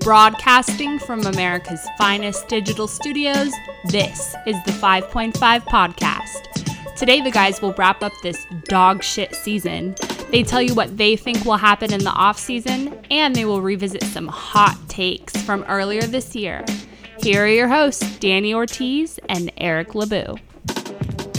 Broadcasting from America's finest digital studios, this is the 5.5 Podcast. Today, the guys will wrap up this dog shit season. They tell you what they think will happen in the off season, and they will revisit some hot takes from earlier this year. Here are your hosts, Danny Ortiz and Eric LeBeau.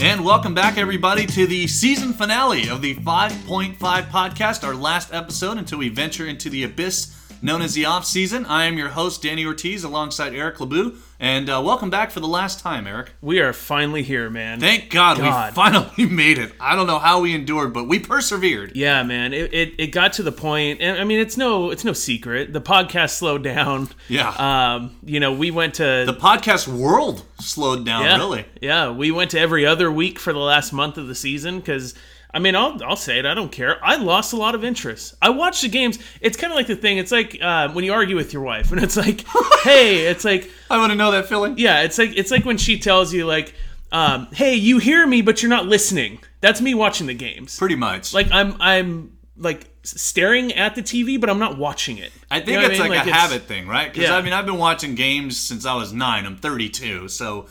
And welcome back, everybody, to the season finale of the 5.5 podcast, our last episode until we venture into the abyss known as the off season. I am your host, Danny Ortiz, alongside Eric LeBeau. And uh, welcome back for the last time, Eric. We are finally here, man. Thank God, God. we finally made it. I don't know how we endured, but we persevered. yeah, man. It, it, it got to the point, and I mean, it's no it's no secret. The podcast slowed down. Yeah. Um, you know, we went to the podcast world slowed down, yeah, really. Yeah, we went to every other week for the last month of the season because. I mean, I'll, I'll say it. I don't care. I lost a lot of interest. I watched the games. It's kind of like the thing. It's like uh, when you argue with your wife, and it's like, hey, it's like, I want to know that feeling. yeah, it's like it's like when she tells you like, um, hey, you hear me, but you're not listening. That's me watching the games. Pretty much. like I'm I'm like staring at the TV, but I'm not watching it. I think You know it's I mean? like, a it's- habit thing, right? Because Yeah. I mean, I've been watching games since I was nine. I'm 32, so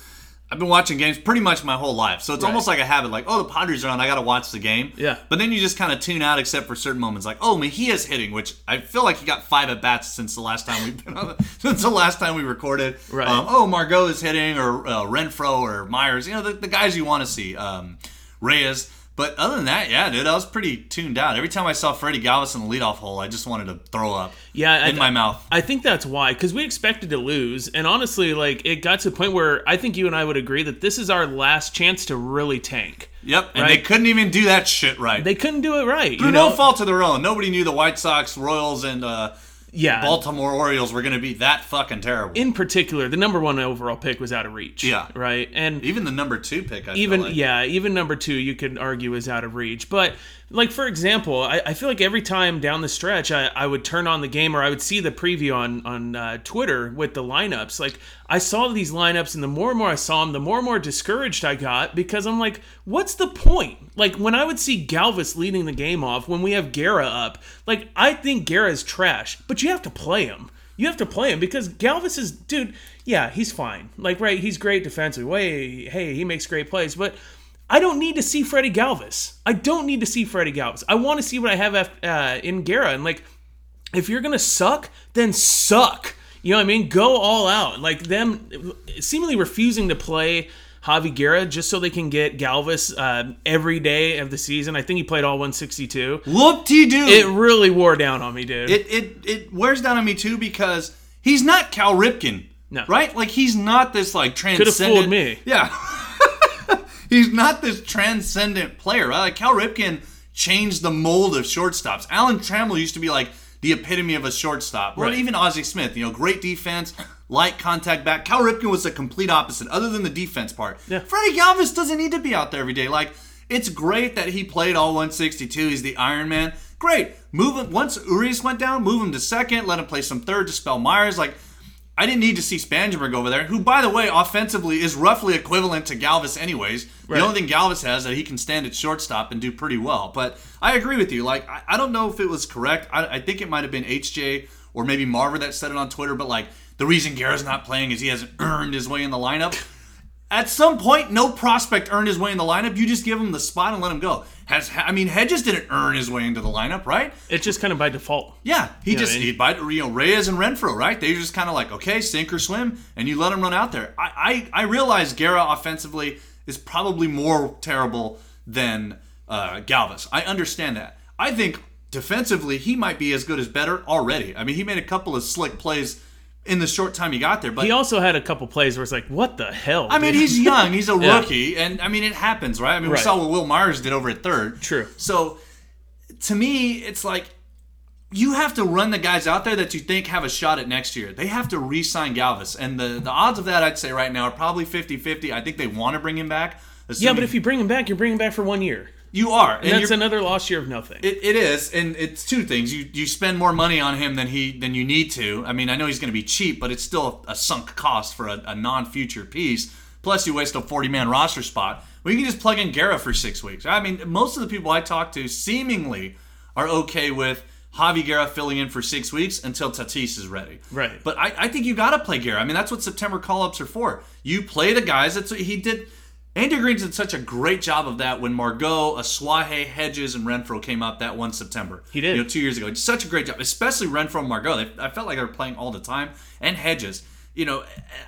I've been watching games pretty much my whole life. So it's Right. almost like a habit. Like, oh, the Padres are on. I got to watch the game. Yeah. But then you just kind of tune out, except for certain moments. Like, oh, Mejia's hitting, which I feel like he got five at bats since the last time we've been on. The, since the last time we recorded. Right. Um, oh, Margot is hitting, or uh, Renfroe, or Myers. You know, the, the guys you want to see. Um, Reyes. But other than that, yeah, dude, I was pretty tuned out. Every time I saw Freddie Galvis in the leadoff hole, I just wanted to throw up. Yeah, in I, my mouth. I think that's why, because we expected to lose, and honestly, like it got to the point where I think you and I would agree that this is our last chance to really tank. Yep, and they couldn't even do that shit right. They couldn't do it right. Through you know? no fault of their own. Nobody knew the White Sox, Royals, and uh, Yeah. Baltimore Orioles were going to be that fucking terrible. In particular, the number one overall pick was out of reach. Yeah. Right. And even the number two pick, I even like. yeah even number two you could argue is out of reach but like for example i, I feel like every time down the stretch I, I would turn on the game or i would see the preview on on uh, twitter with the lineups like i saw these lineups and the more and more i saw them the more and more discouraged i got because i'm like what's the point like when i would see galvis leading the game off when we have Guerra up like i think Guerra is trash but you have to play him you have to play him because Galvis is, dude. Yeah, he's fine. Like, right, he's great defensively. Way, hey, he makes great plays, but I don't need to see Freddie Galvis. I don't need to see Freddie Galvis. I want to see what I have uh, in Guerra. And like, if you're gonna suck, then suck. You know what I mean? Go all out. Like them seemingly refusing to play Javy Guerra just so they can get Galvis uh, every day of the season. I think he played all 162. Look, de doo. It really wore down on me, dude. it it it wears down on me too because he's not Cal Ripken. No. Right? Like he's not this like transcendent. Could have fooled me. Yeah. he's not this transcendent player, right? Like Cal Ripken changed the mold of shortstops. Alan Trammell used to be like the epitome of a shortstop. Or Right. even Ozzie Smith, you know, great defense, light contact back. Cal Ripken was the complete opposite, other than the defense part. Yeah. Freddie Galvis doesn't need to be out there every day. Like, it's great that he played all 162. He's the Iron Man. Great. Move him once Urias went down, move him to second, let him play some third to spell Myers. Like, I didn't need to see Spangenberg over there, who, by the way, offensively is roughly equivalent to Galvis, anyways. Right. The only thing Galvis has that he can stand at shortstop and do pretty well. But I agree with you. Like, I, I don't know if it was correct. I, I think it might have been HJ or maybe Marver that said it on Twitter. But like, the reason Guerra's not playing is he hasn't earned his way in the lineup. At some point, no prospect earned his way in the lineup. You just give him the spot and let him go. Has I mean, Hedges didn't earn his way into the lineup, right? it's just kind of by default. Yeah, he You just I mean? he by you know Reyes and Renfroe, right? They just kind of like okay, sink or swim, and you let him run out there. I I, I realize Guerra offensively is probably more terrible than uh, Galvis. I understand that. I think defensively he might be as good as better already. I mean, he made a couple of slick plays in the short time he got there, but He also had a couple plays where it's like, what the hell? I mean, dude? he's young. He's a Yeah. rookie, and I mean, it happens, right? I mean, we saw what Wil Myers did over at third. True. So, to me, it's like you have to run the guys out there that you think have a shot at next year. They have to re-sign Galvis, and the the odds of that I'd say right now are probably 50-50. I think they want to bring him back. Yeah, but if you bring him back, you're bringing him back for one year. You are, and, And that's another lost year of nothing. It, it is, and it's two things. You you spend more money on him than he than you need to. I mean, I know he's going to be cheap, but it's still a, sunk cost for a, a non-future piece. Plus, you waste a 40-man roster spot. We can just plug in Guerra for six weeks. I mean, most of the people I talk to seemingly are okay with Javy Guerra filling in for six weeks until Tatis is ready. Right. But I, I think you got to play Guerra. I mean, that's what September call-ups are for. You play the guys. That's what he did. Andy Green did such a great job of that when Margot, Asuaje, Hedges, and Renfroe came up that one September. He did. You know, two years ago. It's such a great job, especially Renfroe and Margot. They, I felt like they were playing all the time. And Hedges. You know,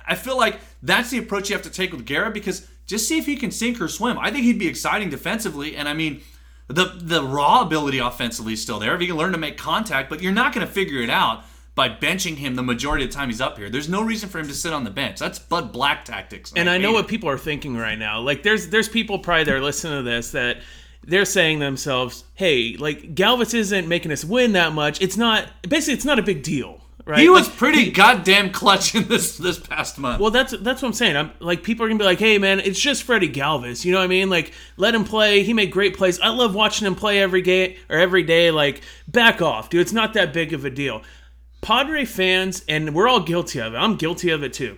I feel like that's the approach you have to take with Guerra because just see if he can sink or swim. I think he'd be exciting defensively. And I mean, the the raw ability offensively is still there. If he can learn to make contact, but you're not going to figure it out by benching him the majority of the time he's up here. There's no reason for him to sit on the bench. That's Bud Black tactics. and I know what it. people are thinking right now. Like there's there's people probably that are listening to this that they're saying to themselves, "Hey, like Galvis isn't making us win that much. It's not basically it's not a big deal." Right? He was Like, pretty goddamn clutch in this this past month. Well, that's that's what I'm saying. I'm like people are gonna be like, "Hey, man, it's just Freddie Galvis." You know what I mean? Like, let him play. He made great plays. I love watching him play every game or every day. Like, back off, dude. It's not that big of a deal. Padre fans, and we're all guilty of it. I'm guilty of it too.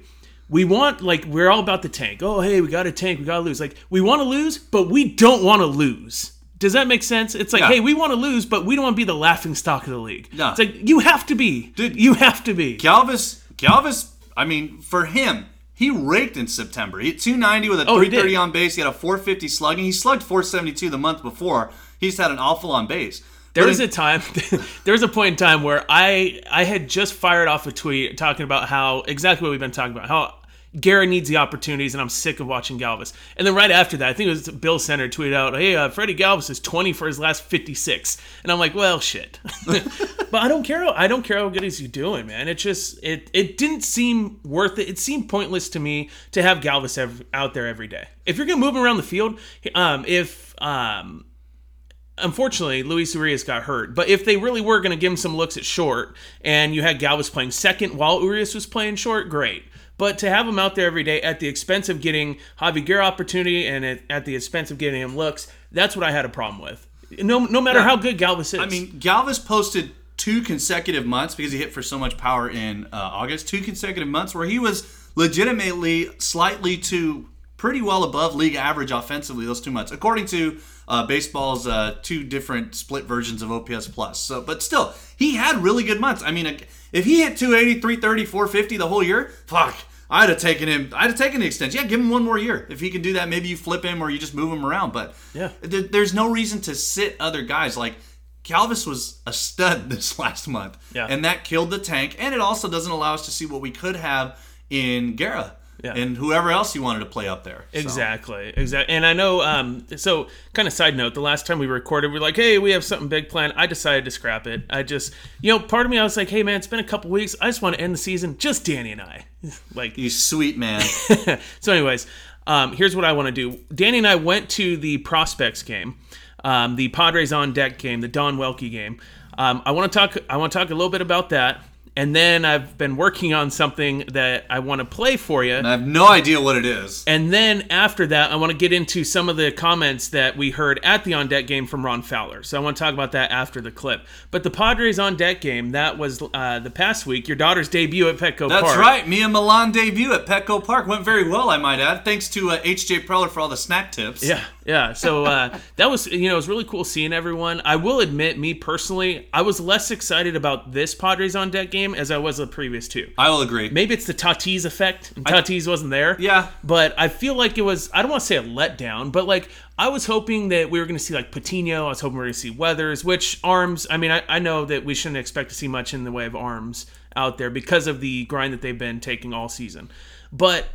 We want like we're all about the tank. Oh, hey, we got a tank. We got to lose. Like, we want to lose, but we don't want to lose. Does that make sense? It's like, Yeah. hey, we want to lose, but we don't want to be the laughing stock of the league. No. It's like you have to be, Dude. You have to be. Galvis, Galvis, I mean, for him, he raked in September. He hit 290 with a Oh, 330 on base. He had a 450 slugging. He slugged 472 the month before. He's had an awful on base. There was a time, there was a point in time where I I had just fired off a tweet talking about how exactly what we've been talking about, how Garrett needs the opportunities, and I'm sick of watching Galvis. And then right after that, I think it was Bill Center tweeted out, "Hey, uh, Freddie Galvis is 20 for his last 56," and I'm like, "Well, shit." but I don't care. I don't care how good he's doing, man. It just it it didn't seem worth it. It seemed pointless to me to have Galvis ev- out there every day. If you're gonna move him around the field, um, if um unfortunately, Luis Urias got hurt. But if they really were going to give him some looks at short, and you had Galvis playing second while Urias was playing short, great. But to have him out there every day at the expense of getting Javy Guerra opportunity and at, the expense of getting him looks, that's what I had a problem with. No, no matter how good Galvis is. I mean, Galvis posted two consecutive months because he hit for so much power in uh, August. Two consecutive months where he was legitimately slightly to pretty well above league average offensively those two months, according to uh, baseball's uh, two different split versions of OPS plus. So, but still, he had really good months. I mean, if he hit 280, 330, 450 the whole year, fuck. I'd have taken him. I'd have taken the extension. Yeah, give him one more year. If he can do that, maybe you flip him or you just move him around. But Yeah. there, there's no reason to sit other guys. Like Galvis was a stud this last month, Yeah. and that killed the tank. And it also doesn't allow us to see what we could have in Guerra Yeah. and whoever else you wanted to play up there. So, Exactly, exactly. And I know. Um, so, kind of side note: the last time we recorded, we are like, "Hey, we have something big planned." I decided to scrap it. I just, you know, part of me, I was like, "Hey, man, it's been a couple weeks. I just want to end the season, just Danny and I." like, you sweet man. so, anyways, um, here's what I want to do. Danny and I went to the prospects game, um, the Padres on deck game, the Don Welke game. Um, I want to talk. I want to talk a little bit about that, and then I've been working on something that I want to play for you. I have no idea what it is. And then after that, I want to get into some of the comments that we heard at the on deck game from Ron Fowler. So I want to talk about that after the clip. But the Padres on deck game that was uh, the past week, your daughter's debut at Petco That's Park. right. Mia Milan debut at Petco Park went very well, I might add. Thanks to uh, AJ Preller for all the snack tips. Yeah, yeah. So uh, that was, you know, it was really cool seeing everyone. I will admit, me personally, I was less excited about this Padres on deck game as I was the previous two. I will agree. Maybe it's the Tatis effect, and Tatis wasn't there. Yeah. But I feel like it was, I don't want to say a letdown, but like I was hoping that we were going to see like Patino. I was hoping we were going to see Weathers, which arms, I mean, I, I know that we shouldn't expect to see much in the way of arms out there because of the grind that they've been taking all season. But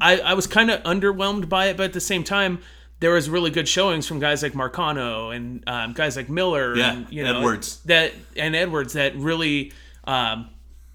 I, I was kind of underwhelmed by it, but at the same time, there was really good showings from guys like Marcano and um, guys like Miller Yeah, and you know Edwards. that and Edwards that really um,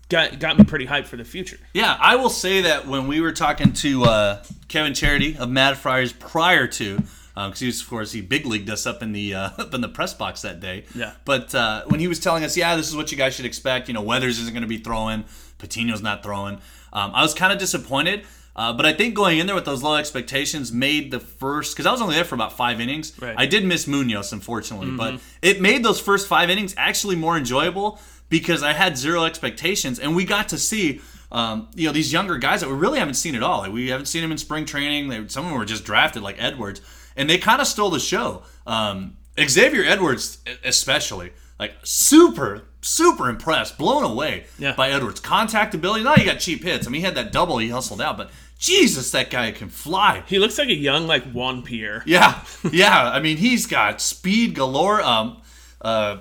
got got me pretty hyped for the future. Yeah, I will say that when we were talking to uh, Kevin Charity of Mad Friars prior to, because he was, of course, he big leagued us up in the uh, up in the press box that day. Yeah. But uh, when he was telling us, yeah, this is what you guys should expect. You know, Weathers isn't going to be throwing, Patino's not throwing. Um, I was kind of disappointed. Uh, but I think going in there with those low expectations made the first because I was only there for about five innings. Right. I did miss Munoz, unfortunately, but it made those first five innings actually more enjoyable because I had zero expectations and we got to see. Um, you know these younger guys that we really haven't seen at all. Like, we haven't seen them in spring training. They, some of them were just drafted, like Edwards, and they kind of stole the show. Um, Xavier Edwards, especially, like super, super impressed, blown away Yeah. by Edwards' contact ability. Now he got cheap hits. I mean, he had that double he hustled out, but Jesus, that guy can fly. He looks like a young like Juan Pierre. Yeah, yeah. I mean, he's got speed galore. Um, uh,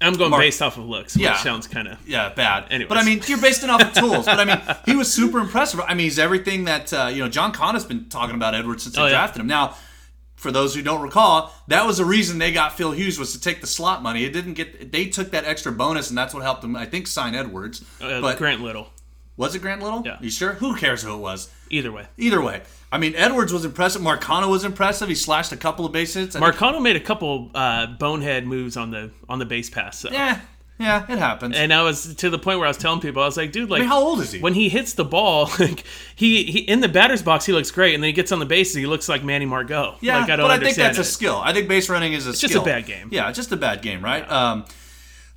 I'm going Mark- based off of looks, which Yeah. sounds kind of yeah, bad. Anyways. But I mean, you're based off of tools. But I mean, he was super impressive. I mean, he's everything that uh, you know. John Connor's been talking about Edwards since they Oh, yeah. drafted him. Now, for those who don't recall, that was the reason they got Phil Hughes was to take the slot money. It didn't get. They took that extra bonus, and that's what helped them. I think sign Edwards. uh, but Grant Little. was it Grant Little? Yeah. You sure? Who cares who it was? Either way, Either way, I mean, Edwards was impressive. Marcano was impressive. He slashed a couple of base hits. I Marcano made a couple uh, bonehead moves on the on the base pass. So. Yeah, yeah, it happens. And I was to the point where I was telling people, I was like, dude, like, mean, how old is he? When he hits the ball, like he, he in the batter's box, he looks great, and then he gets on the bases, he looks like Manny Margot. Yeah, like, I don't but I think that's a skill. I think base running is a just skill. Just a bad game. Yeah, it's just a bad game, right? Um,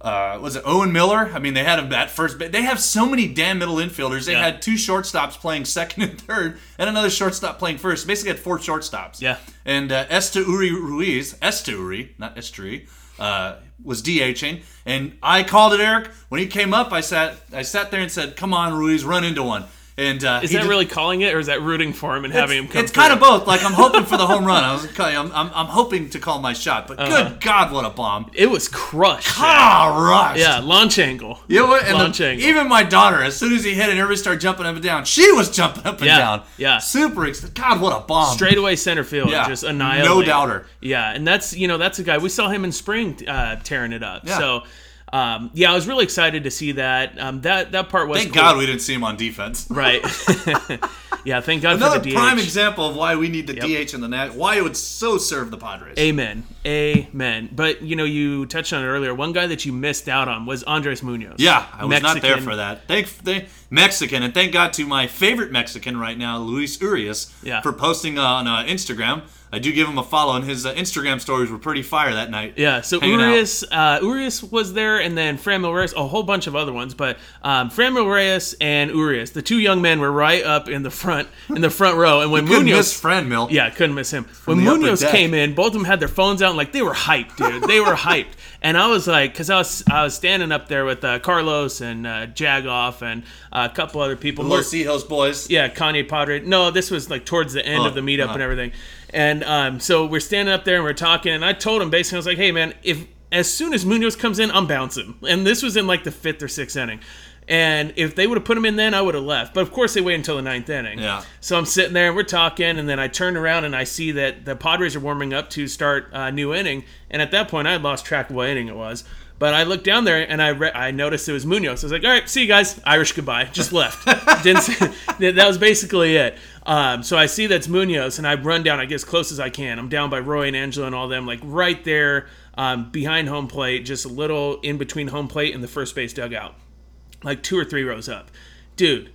uh, was it Owen Miller? I mean, they had him at first. ba- They have so many damn middle infielders. They Yeah. had two shortstops playing second and third, and another shortstop playing first. Basically, had four shortstops. Yeah. And uh, Uri Ruiz, Uri, not Esteury, uh, was DHing, and I called it Eric when he came up. I sat, I sat there and said, "Come on, Ruiz, run into one." And uh, Is that just- really calling it, or is that rooting for him and having him come? it's kind of both. Like I'm hoping for the home run. I was, I'm, I'm, I'm hoping to call my shot, but Uh-huh. good God, what a bomb! It was crushed. Ah, rushed. Yeah, launch angle. You know what? And the- Launch angle. even my daughter, as soon as he hit it, everybody started jumping up and down. She was jumping up and Yeah, down. yeah. Super. Ex- God, what a bomb! Straight away center field, Yeah, just annihilate. no doubter. Yeah, and that's you know that's a guy we saw him in spring uh, tearing it up. Yeah. So um, yeah, I was really excited to see that. Um, that that part was Thank cool. God we didn't see him on defense. right. yeah, thank God Another for the DH. prime example of why we need the DH in the net. Why it would so serve the Padres. Amen. Amen. But you know, you touched on it earlier. One guy that you missed out on was Andres Munoz. Yeah, I was not there for that. Thank, thank Mexican, and thank God to my favorite Mexican right now, Luis Urias, Yeah. for posting on uh, Instagram. I do give him a follow, and his uh, Instagram stories were pretty fire that night. Yeah, so. Urias, uh, Urias was there, and then Franmil Reyes, a whole bunch of other ones. But um, Franmil Reyes and Urias, the two young men, were right up in the front in the front row. And when Couldn't Munoz, Mill. yeah, couldn't miss him. When the Munoz came in, both of them had their phones out, and like they were hyped, dude. They were hyped, and I was like, because I was I was standing up there with uh, Carlos and uh, Jagoff and uh, a couple other people. Los Hijos boys. Yeah, Kanye Padre. No, this was like towards the end Oh, of the meetup uh-huh. and everything. And um, so we're standing up there and we're talking, and I told him basically, I was like, hey man, if as soon as Munoz comes in, I'm bouncing. And this was in like the fifth or sixth inning. And if they would have put him in then, I would have left. But of course, they waited until the ninth inning. Yeah. So I'm sitting there and we're talking, and then I turn around and I see that the Padres are warming up to start a new inning. And at that point, I had lost track of what inning it was. But I looked down there and I re- I noticed it was Munoz. I was like, all right, see you guys. Irish goodbye. Just left. Didn't. say- that was basically it. Um, so I see that's Munoz, and I run down. I get as close as I can. I'm down by Roy and Angela and all them, like right there um, behind home plate, just a little in between home plate and the first base dugout like two or three rows up. Dude,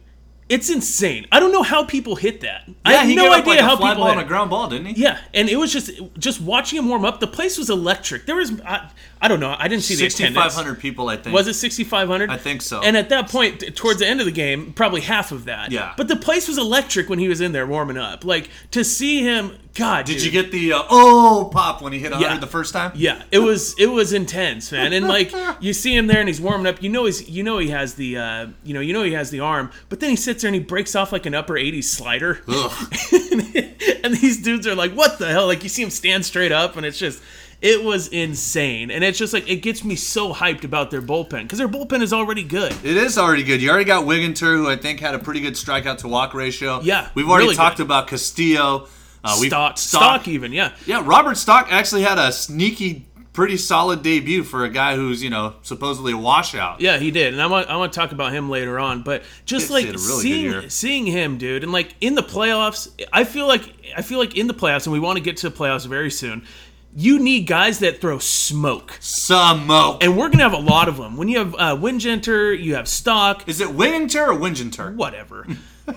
it's insane. I don't know how people hit that. I Yeah, have he no idea like a how fly people ball hit and a ground ball, didn't he? Yeah, and it was just just watching him warm up. The place was electric. There was I, I don't know. I didn't see the attendance. 6,500 people, I think. Was it 6,500? I think so. And at that point, towards the end of the game, probably half of that. Yeah. But the place was electric when he was in there warming up. Like to see him, God. Did dude. you get the uh, oh pop when he hit 100 Yeah. the first time? Yeah, it was it was intense, man. And like you see him there and he's warming up. You know he's you know he has the uh, you know you know he has the arm, but then he sits there and he breaks off like an upper 80s slider. Ugh. and these dudes are like, "What the hell?" Like you see him stand straight up and it's just it was insane. And it's just like it gets me so hyped about their bullpen cuz their bullpen is already good. It is already good. You already got Wingenter, who I think had a pretty good strikeout to walk ratio. Yeah, we've already really talked good. about Castillo. Uh, Stock, stock even, yeah. Yeah, Robert Stock actually had a sneaky pretty solid debut for a guy who's you know supposedly a washout. Yeah, he did, and I want I want to talk about him later on. But just like he had a really seeing seeing him, dude, and like in the playoffs, I feel like I feel like in the playoffs, and we want to get to the playoffs very soon. You need guys that throw smoke, Smoke. and we're gonna have a lot of them. When you have uh, Wingenter, you have Stock, Is it Wingenter or Wingenter? whatever.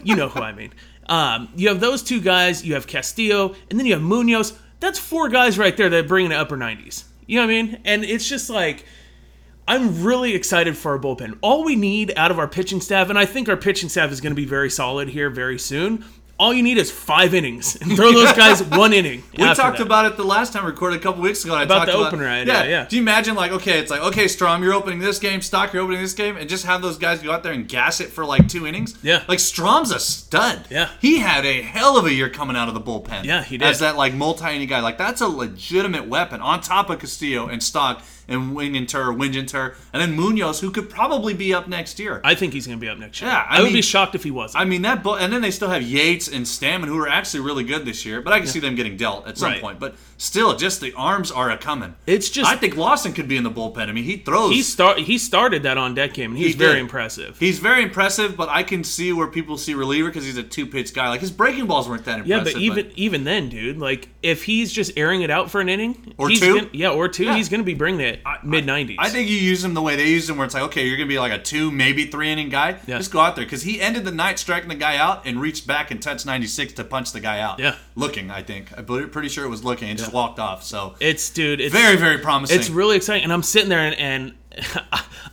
you know who I mean. Um, you have those two guys. You have Castillo, and then you have Munoz. That's four guys right there that bring in the upper 90s. You know what I mean? And it's just like I'm really excited for our bullpen. All we need out of our pitching staff, and I think our pitching staff is going to be very solid here very soon. All you need is five innings and throw those guys one inning. We talked that. about it the last time we recorded a couple weeks ago. I About talked the about, opener idea, yeah. Do you imagine like okay, it's like okay, Strahm, you're opening this game, Stock, you're opening this game, and just have those guys go out there and gas it for like two innings? Yeah. Like Strahm's a stud. Yeah. He had a hell of a year coming out of the bullpen. Yeah, he did. As that like multi-inning guy, like that's a legitimate weapon on top of Castillo and Stock and Winginter, Winginter, and then Munoz, who could probably be up next year. I think he's going to be up next year. Yeah, I I, would be shocked if he wasn't. I mean that, bu- and then they still have Yates and Stammen, who are actually really good this year. But I can see them getting dealt at some Right. point. But still, just the arms are a coming. It's just- I think Lawson could be in the bullpen. I mean, he throws. he start he started that on deck game, and he was He very impressive. He's very impressive, but I can see where people see reliever because he's a two pitch guy. Like his breaking balls weren't that impressive. Yeah, but even even then, dude, like if he's just airing it out for an inning Or he's two? Gonna, yeah, or two, Yeah. he's going to be bringing it mid nineties. I think you use him the way they use him, where it's like, okay, you're gonna be like a two, maybe three inning guy. Yeah. Just go out there because he ended the night striking the guy out and reached back and touched 96 to punch the guy out. Yeah. looking, I think. I'm pretty sure it was looking and just walked off. So it's dude, it's very, very promising. It's really exciting, and I'm sitting there and. and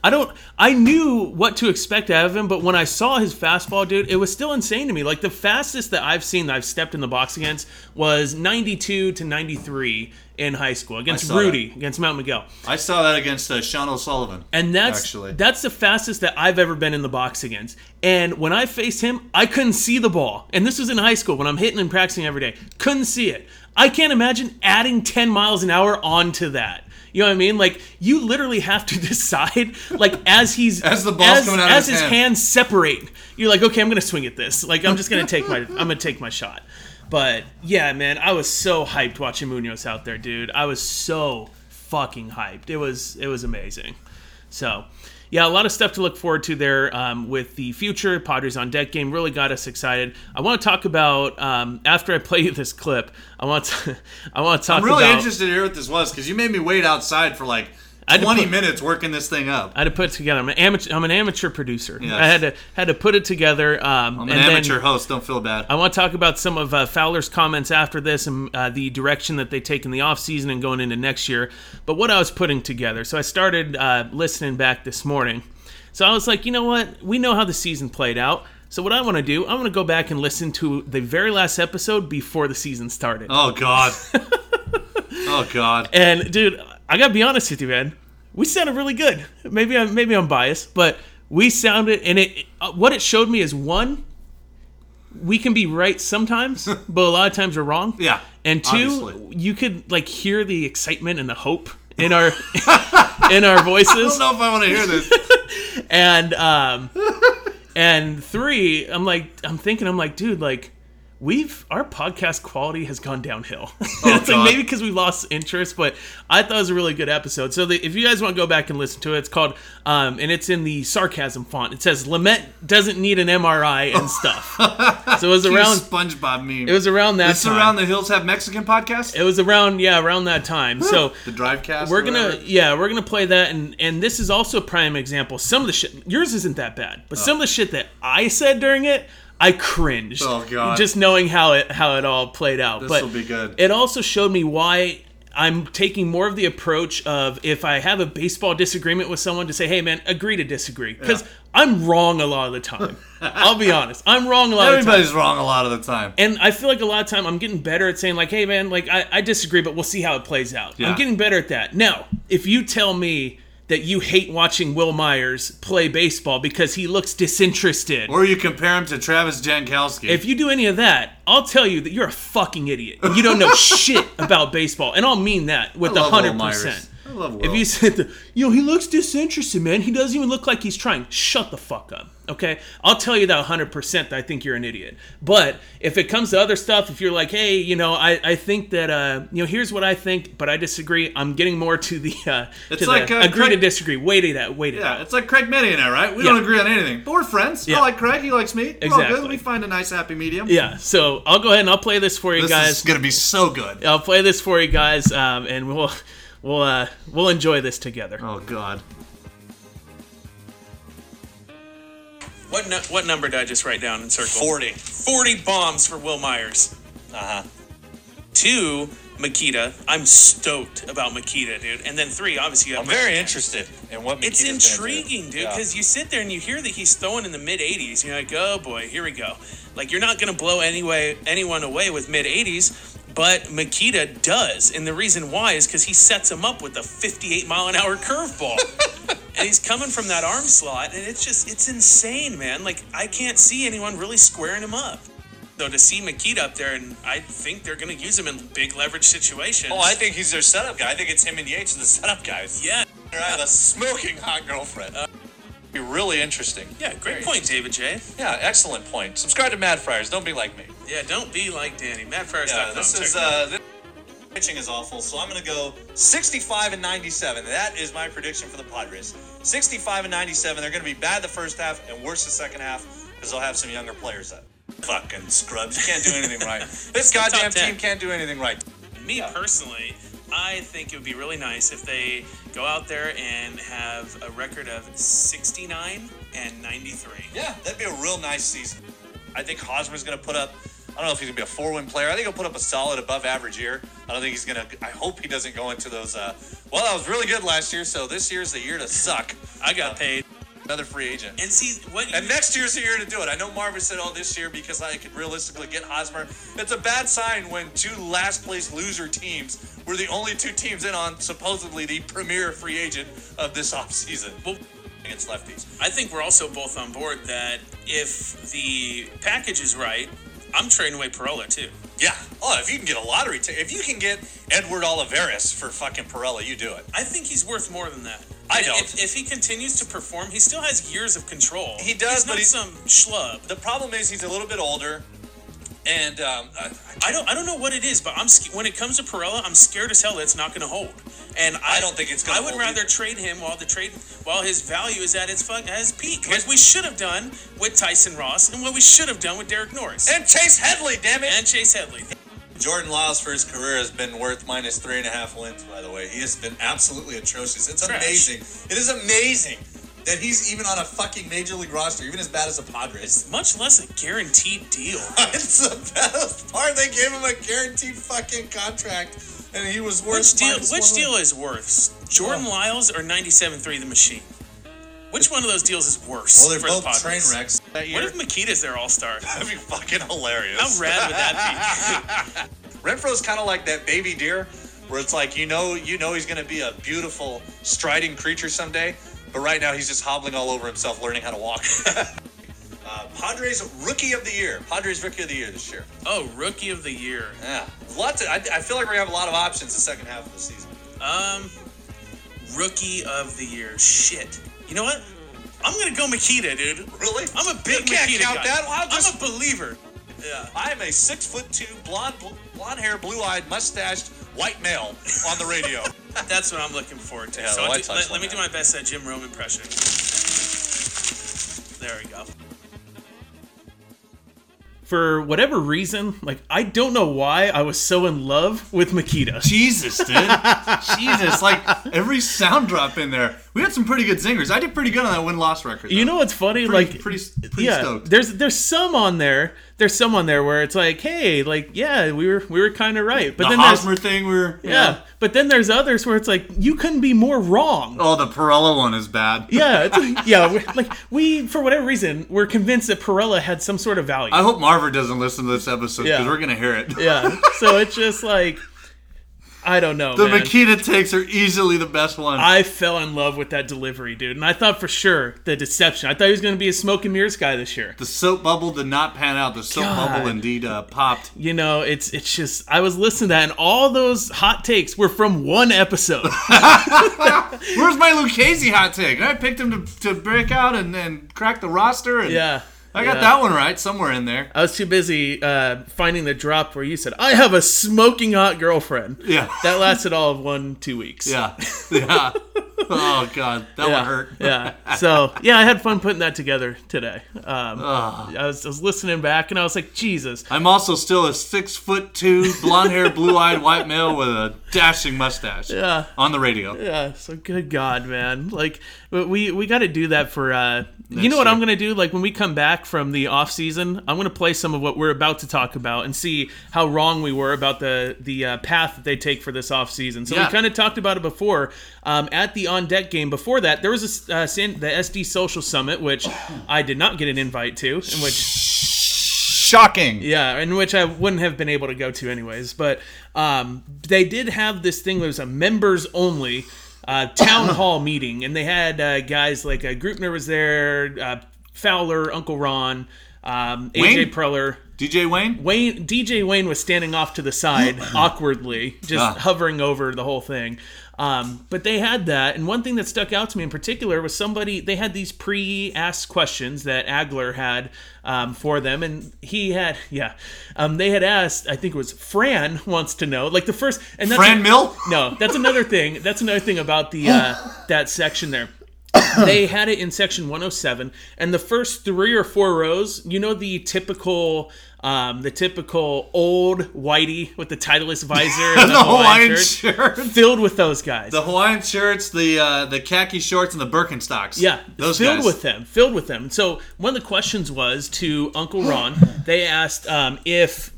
I don't. I knew what to expect out of him, but when I saw his fastball, dude, it was still insane to me. Like the fastest that I've seen that I've stepped in the box against was 92 to 93 in high school against Rudy, against Mount Miguel. I saw that against uh, Sean O'Sullivan. And that's actually. that's the fastest that I've ever been in the box against. And when I faced him, I couldn't see the ball. And this was in high school when I'm hitting and practicing every day. Couldn't see it. I can't imagine adding 10 miles an hour onto that. You know what I mean? Like you literally have to decide, like as he's As the ball's as, coming out of as his his hand. hands separate, you're like, okay, I'm gonna swing at this. Like I'm just gonna take my I'm gonna take my shot. But yeah, man, I was so hyped watching Munoz out there, dude. I was so fucking hyped. It was it was amazing. So, yeah, a lot of stuff to look forward to there um, with the future Padres on deck game. Really got us excited. I want to talk about um, after I play you this clip. I want to I want to talk I'm really about. interested to hear what this was because you made me wait outside for like had 20 put- minutes working this thing up. I had to put it together. I'm an amateur. I'm an amateur producer. Yes. I had to had to put it together. Um, I'm an amateur host. Don't feel bad. I want to talk about some of uh, Fowler's comments after this and uh, the direction that they take in the offseason and going into next year. But what I was putting together. So I started uh, listening back this morning. So I was like, you know what? We know how the season played out. So what I want to do, I want to go back and listen to the very last episode before the season started. Oh God. oh God. And dude, I gotta be honest with you, man. We sounded really good. Maybe I'm maybe I'm biased, but we sounded and it. Uh, what it showed me is one, we can be right sometimes, but a lot of times we're wrong. Yeah, And two, obviously. you could like hear the excitement and the hope in our in our I voices. don't know if I want to hear this. And um, and three, I'm like, I'm thinking, I'm like, dude, like. We've our podcast quality has gone downhill. it's like Oh, maybe because we lost interest, but I thought it was a really good episode. So the, if you guys want to go back and listen to it, it's called um, and it's in the sarcasm font. It says Lamet doesn't need an MRI and stuff. so it was around SpongeBob meme. it was around that time. around the hills have Mexican podcast. it was around yeah around that time. So the drive cast. we're gonna yeah we're gonna play that and and this is also a prime example. Some of the shit yours isn't that bad, but some of the shit that I said during it. I cringed. Oh, God. Just knowing how it how it all played out. This but will be good. It also showed me why I'm taking more of the approach of if I have a baseball disagreement with someone to say, "Hey, man, agree to disagree," because I'm wrong a lot of the time. I'll be honest, I'm wrong a lot of the time. Everybody's wrong a lot of the time. And I feel like a lot of time I'm getting better at saying like, "Hey, man, like I, I disagree, but we'll see how it plays out." Yeah. I'm getting better at that. Now, if you tell me that you hate watching Wil Myers play baseball because he looks disinterested. Or you compare him to Travis Jankowski. If you do any of that, I'll tell you that you're a fucking idiot. You don't know shit about baseball. And I'll mean that with a 100%. I I love If you said, the, you know, he looks disinterested, man. He doesn't even look like he's trying. Shut the fuck up, okay? I'll tell you that 100% that I think you're an idiot. But if it comes to other stuff, if you're like, hey, you know, I, I think that, uh, you know, here's what I think, but I disagree. I'm getting more to the, uh, It's to like, the uh, agree to disagree. Wait it out. Wait it Yeah, out. it's like Craig Meddy and I, right? We Yeah. don't agree on anything, but we're friends. Yeah. I like Craig. He likes me. We're all Exactly. good. We find a nice happy medium. Yeah, so I'll go ahead and I'll play this for you guys. This guys. is gonna be so good. I'll play this for you guys, um, and we'll we'll uh, we'll enjoy this together. Oh God. What nu- what number did I just write down in circle? 40. 40 bombs for Wil Myers. Uh huh. Two, Makita. I'm stoked about Makita, dude. And then three, obviously, you have I'm very interested in what It's Makita's do. intriguing, dude, Yeah. because you sit there and you hear that he's throwing in the mid 80s. You're like, oh boy, here we go. Like you're not gonna blow anyway anyone away with mid 80s, but Makita does, and the reason why is because he sets him up with a 58 mile an hour curveball. and he's coming from that arm slot, and it's just it's insane, man. Like I can't see anyone really squaring him up. So to see Makita up there, and I think they're gonna use him in big leverage situations. Oh, I think he's their setup guy. I think it's him and Yates are the setup guys. yeah, They have a smoking hot girlfriend. Uh, be really interesting. yeah, great Very point, David J. Yeah, excellent point. Subscribe to Mad Friars. Don't be like me. Yeah, don't be like Danny. Matt Ferris. Yeah, this is uh, this pitching is awful. So I'm gonna go 65 and 97. That is my prediction for the Padres. 65 and 97. They're gonna be bad the first half and worse the second half because they'll have some younger players. That fucking scrubs. You can't do anything right. This goddamn team can't do anything right. Me Yeah. personally, I think it would be really nice if they go out there and have a record of 69 and 93. Yeah, that'd be a real nice season. I think Hosmer's going to put up. I don't know if he's going to be a four-win player. I think he'll put up a solid above average year. I don't think he's going to. I hope he doesn't go into those. Uh, well, that was really good last year, so this year's the year to suck. I got paid. Another free agent. And see what And next year's the year to do it. I know Marvin said, "Oh, this year because I could realistically get Hosmer." It's a bad sign when two last place loser teams were the only two teams in on supposedly the premier free agent of this offseason. Well- against lefties. I think we're also both on board that if the package is right, I'm trading away Pirela too. Yeah. Oh, if you can get a lottery ticket, if you can get Edward Olivares for fucking Pirela, you do it. I think he's worth more than that. I And don't. If, if he continues to perform, he still has years of control. He does, he's but he's- some schlub. The problem is he's a little bit older, and um, I, I don't I don't know what it is, but I'm sc- when it comes to Pirela, I'm scared as hell that it's not going to hold. And I, I don't think it's gonna I would hold rather either. trade him while the trade while his value is at its fuck at its peak, as we should have done with Tyson Ross and what we should have done with Derek Norris and Chase Headley, damn it. and Chase Headley. Jordan Lyles for his career has been worth minus three and a half wins. By the way, he has been absolutely atrocious. It's Trash. amazing. It is amazing that he's even on a fucking major league roster, even as bad as the Padres. Much less a guaranteed deal. it's the best part. They gave him a guaranteed fucking contract, and he was worth. Which deal? Which one deal is worse, Jordan Oh. Lyles or 97.3 The Machine? Which one of those deals is worse? Well, they're for the both train wrecks that year. What if Makita's their all star? That'd be fucking hilarious. How rad would that Renfroe's kind of like that baby deer, where it's like you know, you know he's gonna be a beautiful striding creature someday, but right now he's just hobbling all over himself, learning how to walk. uh, Padres Rookie of the Year. Padres Rookie of the Year this year. Oh, Rookie of the Year. Yeah, lots. Of, I, I feel like we're gonna have a lot of options the second half of the season. Um, Rookie of the Year. Shit. You know what? I'm gonna go Makita, dude. Really? I'm a big You Makita count guy. that. I'll just- I'm a believer. Yeah. I am a six foot two, blonde, blonde hair, blue eyed, mustached, white male on the radio. That's what I'm looking forward to. Yeah, so White do- let, let me do my best at Jim Rome impression. There we go. For whatever reason, like I don't know why I was so in love with Makita. Jesus, dude. Jesus, like every sound drop in there. We had some pretty good zingers. I did pretty good on that win loss record. You know what's funny? Pretty- like pretty- pretty yeah, stoked. there's there's some on there. There's someone there where it's like, hey, like yeah, we were we were kind of right, but the then there's Hosmer thing, we were yeah, but then there's others where it's like you couldn't be more wrong. Oh, the Pirela one is bad. Yeah, it's like, yeah, like we for whatever reason we're convinced that Pirela had some sort of value. I hope Marver doesn't listen to this episode because Yeah. we're gonna hear it. yeah, so it's just like I don't know. The man. Makita takes are easily the best one. I fell in love with that delivery, dude, and I thought for sure the deception. I thought he was going to be a smoke and mirrors guy this year. the soap bubble did not pan out. The soap God. bubble indeed uh, popped. You know, it's it's just I was listening to that, and all those hot takes were from one episode. Where's my Lucchesi hot take? I picked him to, to break out and then crack the roster. And yeah, I got yeah. that one right somewhere in there. I was too busy uh, finding the drop where you said I have a smoking hot girlfriend. Yeah. that lasted all of one two weeks. Yeah, yeah. Oh god, that yeah, one hurt. yeah. So yeah, I had fun putting that together today. Um, Ah. I was I was listening back, and I was like, Jesus. I'm also still a six foot two, blonde hair, blue eyed white male with a dashing mustache. Yeah. On the radio. Yeah, so good God, man! Like we we got to do that for. uh You know what year. I'm gonna do? Like when we come back from the off season, I'm gonna play some of what we're about to talk about and see how wrong we were about the the uh, path that they take for this off season. So Yeah. we kind of talked about it before. Um, at the on deck game before that, there was a uh, San- the SD Social Summit, which I did not get an invite to, in which Shocking. yeah, in which I wouldn't have been able to go to anyways. But um, they did have this thing that was a members only uh, town hall meeting, and they had uh, guys like uh, Greupner was there, uh, Fowler, Uncle Ron, um, AJ Preller. DJ Wayne? Wayne DJ Wayne was standing off to the side awkwardly, just Ah. hovering over the whole thing. Um, but they had that, and one thing that stuck out to me in particular was somebody they had these pre-asked questions that Agler had um, for them, and he had yeah, um, they had asked. I think it was Fran wants to know like the first and that's Fran Mill? no, that's another thing. That's another thing about the uh, that section there. they had it in section 107, and the first three or four rows, you know, the typical, um, the typical old whitey with the Titleist visor and the, The Hawaiian, Hawaiian shirt, shirt. filled with those guys. The Hawaiian shirts, the uh, the khaki shorts, and the Birkenstocks. Yeah, those filled guys. with them, filled with them. So one of the questions was to Uncle Ron. They asked um, if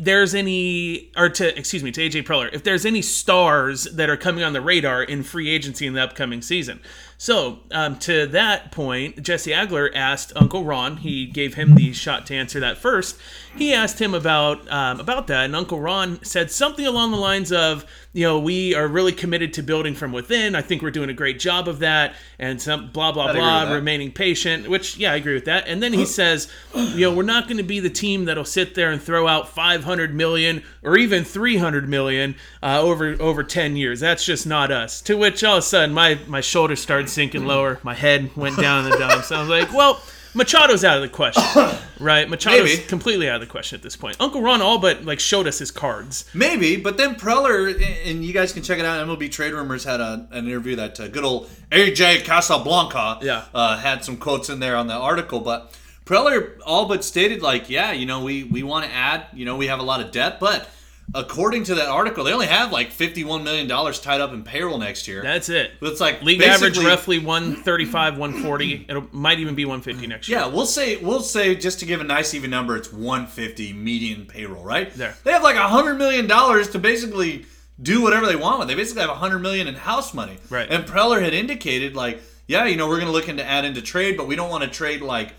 there's any, or to excuse me, to AJ Preller, if there's any stars that are coming on the radar in free agency in the upcoming season. So um, to that point, Jesse Agler asked Uncle Ron. He gave him the shot to answer that first. He asked him about um, about that, and Uncle Ron said something along the lines of, you know, we are really committed to building from within. I think we're doing a great job of that, and some blah blah agree blah. Remaining patient, which yeah, I agree with that. And then he says, you know, we're not going to be the team that'll sit there and throw out 500 million or even 300 million uh, over over 10 years. That's just not us. To which all of a sudden my my shoulders started sinking lower, my head went down in the dumps. I was like, well. Machado's out of the question, right? Machado's Maybe. completely out of the question at this point. Uncle Ron all but like showed us his cards. Maybe, but then Preller, and you guys can check it out. MLB Trade Rumors had a, an interview that uh, good old AJ Casablanca Yeah. uh, had some quotes in there on the article. But Preller all but stated, like, yeah, you know, we, we want to add, you know, we have a lot of debt, but according to that article, they only have like $51 million tied up in payroll next year. That's it. it's like League average roughly 135, 140. It might even be 150 next year. Yeah, we'll say we'll say just to give a nice even number, it's 150 median payroll, right? There. They have like a hundred million dollars to basically do whatever they want with. They basically have a hundred million in house money. Right. And Preller had indicated like, yeah, you know, we're gonna look into add into trade, but we don't want to trade like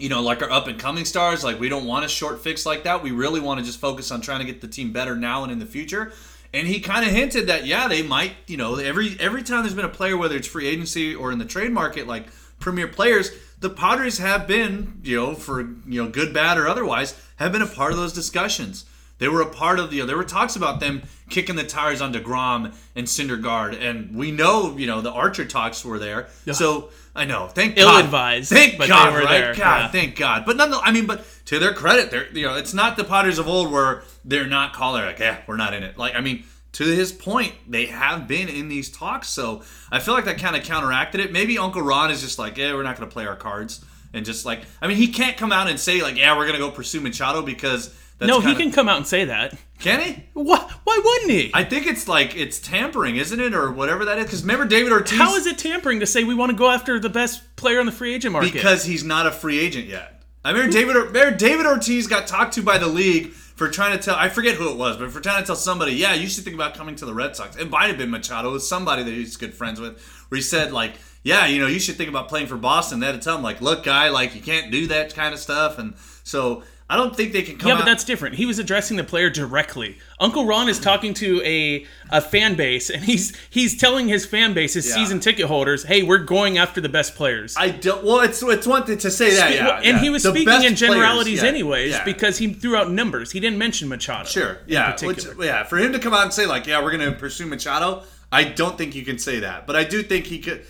you know, like our up and coming stars, like we don't want a short fix like that. We really want to just focus on trying to get the team better now and in the future. And he kind of hinted that yeah, they might, you know, every every time there's been a player, whether it's free agency or in the trade market, like premier players, the Padres have been, you know, for you know, good, bad, or otherwise, have been a part of those discussions. They were a part of the. You know, there were talks about them kicking the tires on Degrom and Syndergaard, and we know, you know, the Archer talks were there. So I know, thank God, Ill-advised, thank but they God, were right? there, God, yeah. thank God. But none, I mean, but to their credit, they're you know, it's not the Potters of old where they're not calling like, yeah, we're not in it. Like, I mean, to his point, they have been in these talks, so I feel like that kind of counteracted it. Maybe Uncle Ron is just like, yeah, we're not going to play our cards, and just like, I mean, he can't come out and say like, yeah, we're going to go pursue Machado because that's no, he can come out and say that. Can he? What? Why wouldn't he? I think it's like it's tampering, isn't it, or whatever that is? Because remember David Ortiz. How is it tampering to say we want to go after the best player on the free agent market? Because he's not a free agent yet. I remember David. Remember David Ortiz got talked to by the league for trying to tell. I forget who it was, but for trying to tell somebody, yeah, you should think about coming to the Red Sox. It might have been Machado. It was somebody that he's good friends with. Where he said like, yeah, you know, you should think about playing for Boston. They had to tell him like, look, guy, like you can't do that kind of stuff. And so I don't think they can come Yeah, out. but that's different. He was addressing the player directly. Uncle Ron is talking to a a fan base, and he's he's telling his fan base, his Yeah. season ticket holders, "Hey, we're going after the best players." I don't. Well, it's it's one thing to say that, yeah. And yeah. he was The speaking best in generalities players, yeah, anyways yeah. because he threw out numbers. He didn't mention Machado. Sure. Yeah. Which, particular. yeah. For him to come out and say like, "Yeah, we're going to pursue Machado," I don't think you can say that. But I do think he could.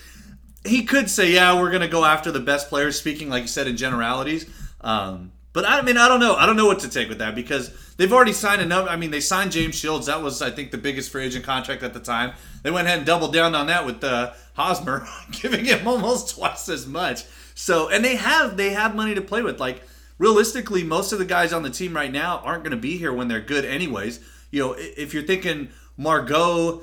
He could say, "Yeah, we're going to go after the best players." Speaking like you said in generalities. Um, but I mean, I don't know. I don't know what to take with that because they've already signed enough. I mean, they signed James Shields. That was, I think, the biggest free agent contract at the time. They went ahead and doubled down on that with uh, Hosmer, giving him almost twice as much. So, and they have they have money to play with. Like realistically, most of the guys on the team right now aren't going to be here when they're good, anyways. You know, if you're thinking Margot,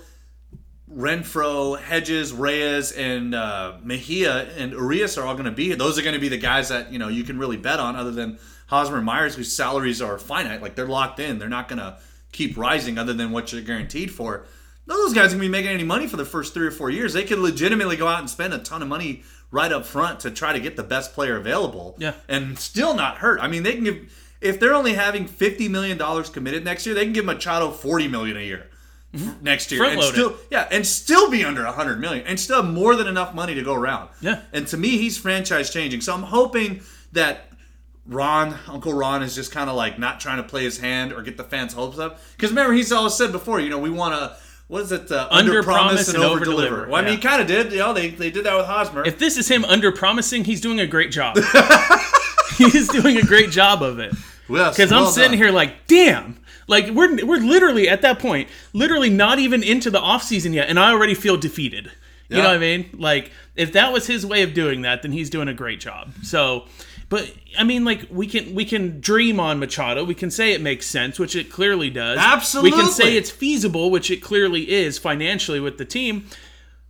Renfroe, Hedges, Reyes, and uh, Mejia and Urias are all going to be here. Those are going to be the guys that you know you can really bet on, other than Hosmer and Myers, whose salaries are finite. Like they're locked in. They're not going to keep rising, other than what you're guaranteed for. None of those guys are going to be making any money for the first three or four years. They could legitimately go out and spend a ton of money right up front to try to get the best player available. Yeah. and still not hurt. I mean, they can give if they're only having fifty million dollars committed next year, they can give Machado 40 million a year mm-hmm. f- next year, and still yeah, and still be under 100 million and still have more than enough money to go around. Yeah. And to me, he's franchise changing. So I'm hoping that Ron, Uncle Ron, is just kind of like not trying to play his hand or get the fans' hopes up. Because remember, he's always said before, you know, we want to. What is it? Uh, Under under promise promise and and over deliver. Well, I mean, he kind of did. You know, they, they did that with Hosmer. If this is him under promising, he's doing a great job. he's doing a great job of it. Yes, Because I'm well sitting done. here like, damn. Like we're we're literally at that point, literally not even into the off season yet, and I already feel defeated. You know what I mean? Like if that was his way of doing that, then he's doing a great job. So, but I mean, like we can we can dream on Machado. We can say it makes sense, which it clearly does. Absolutely. We can say it's feasible, which it clearly is financially with the team.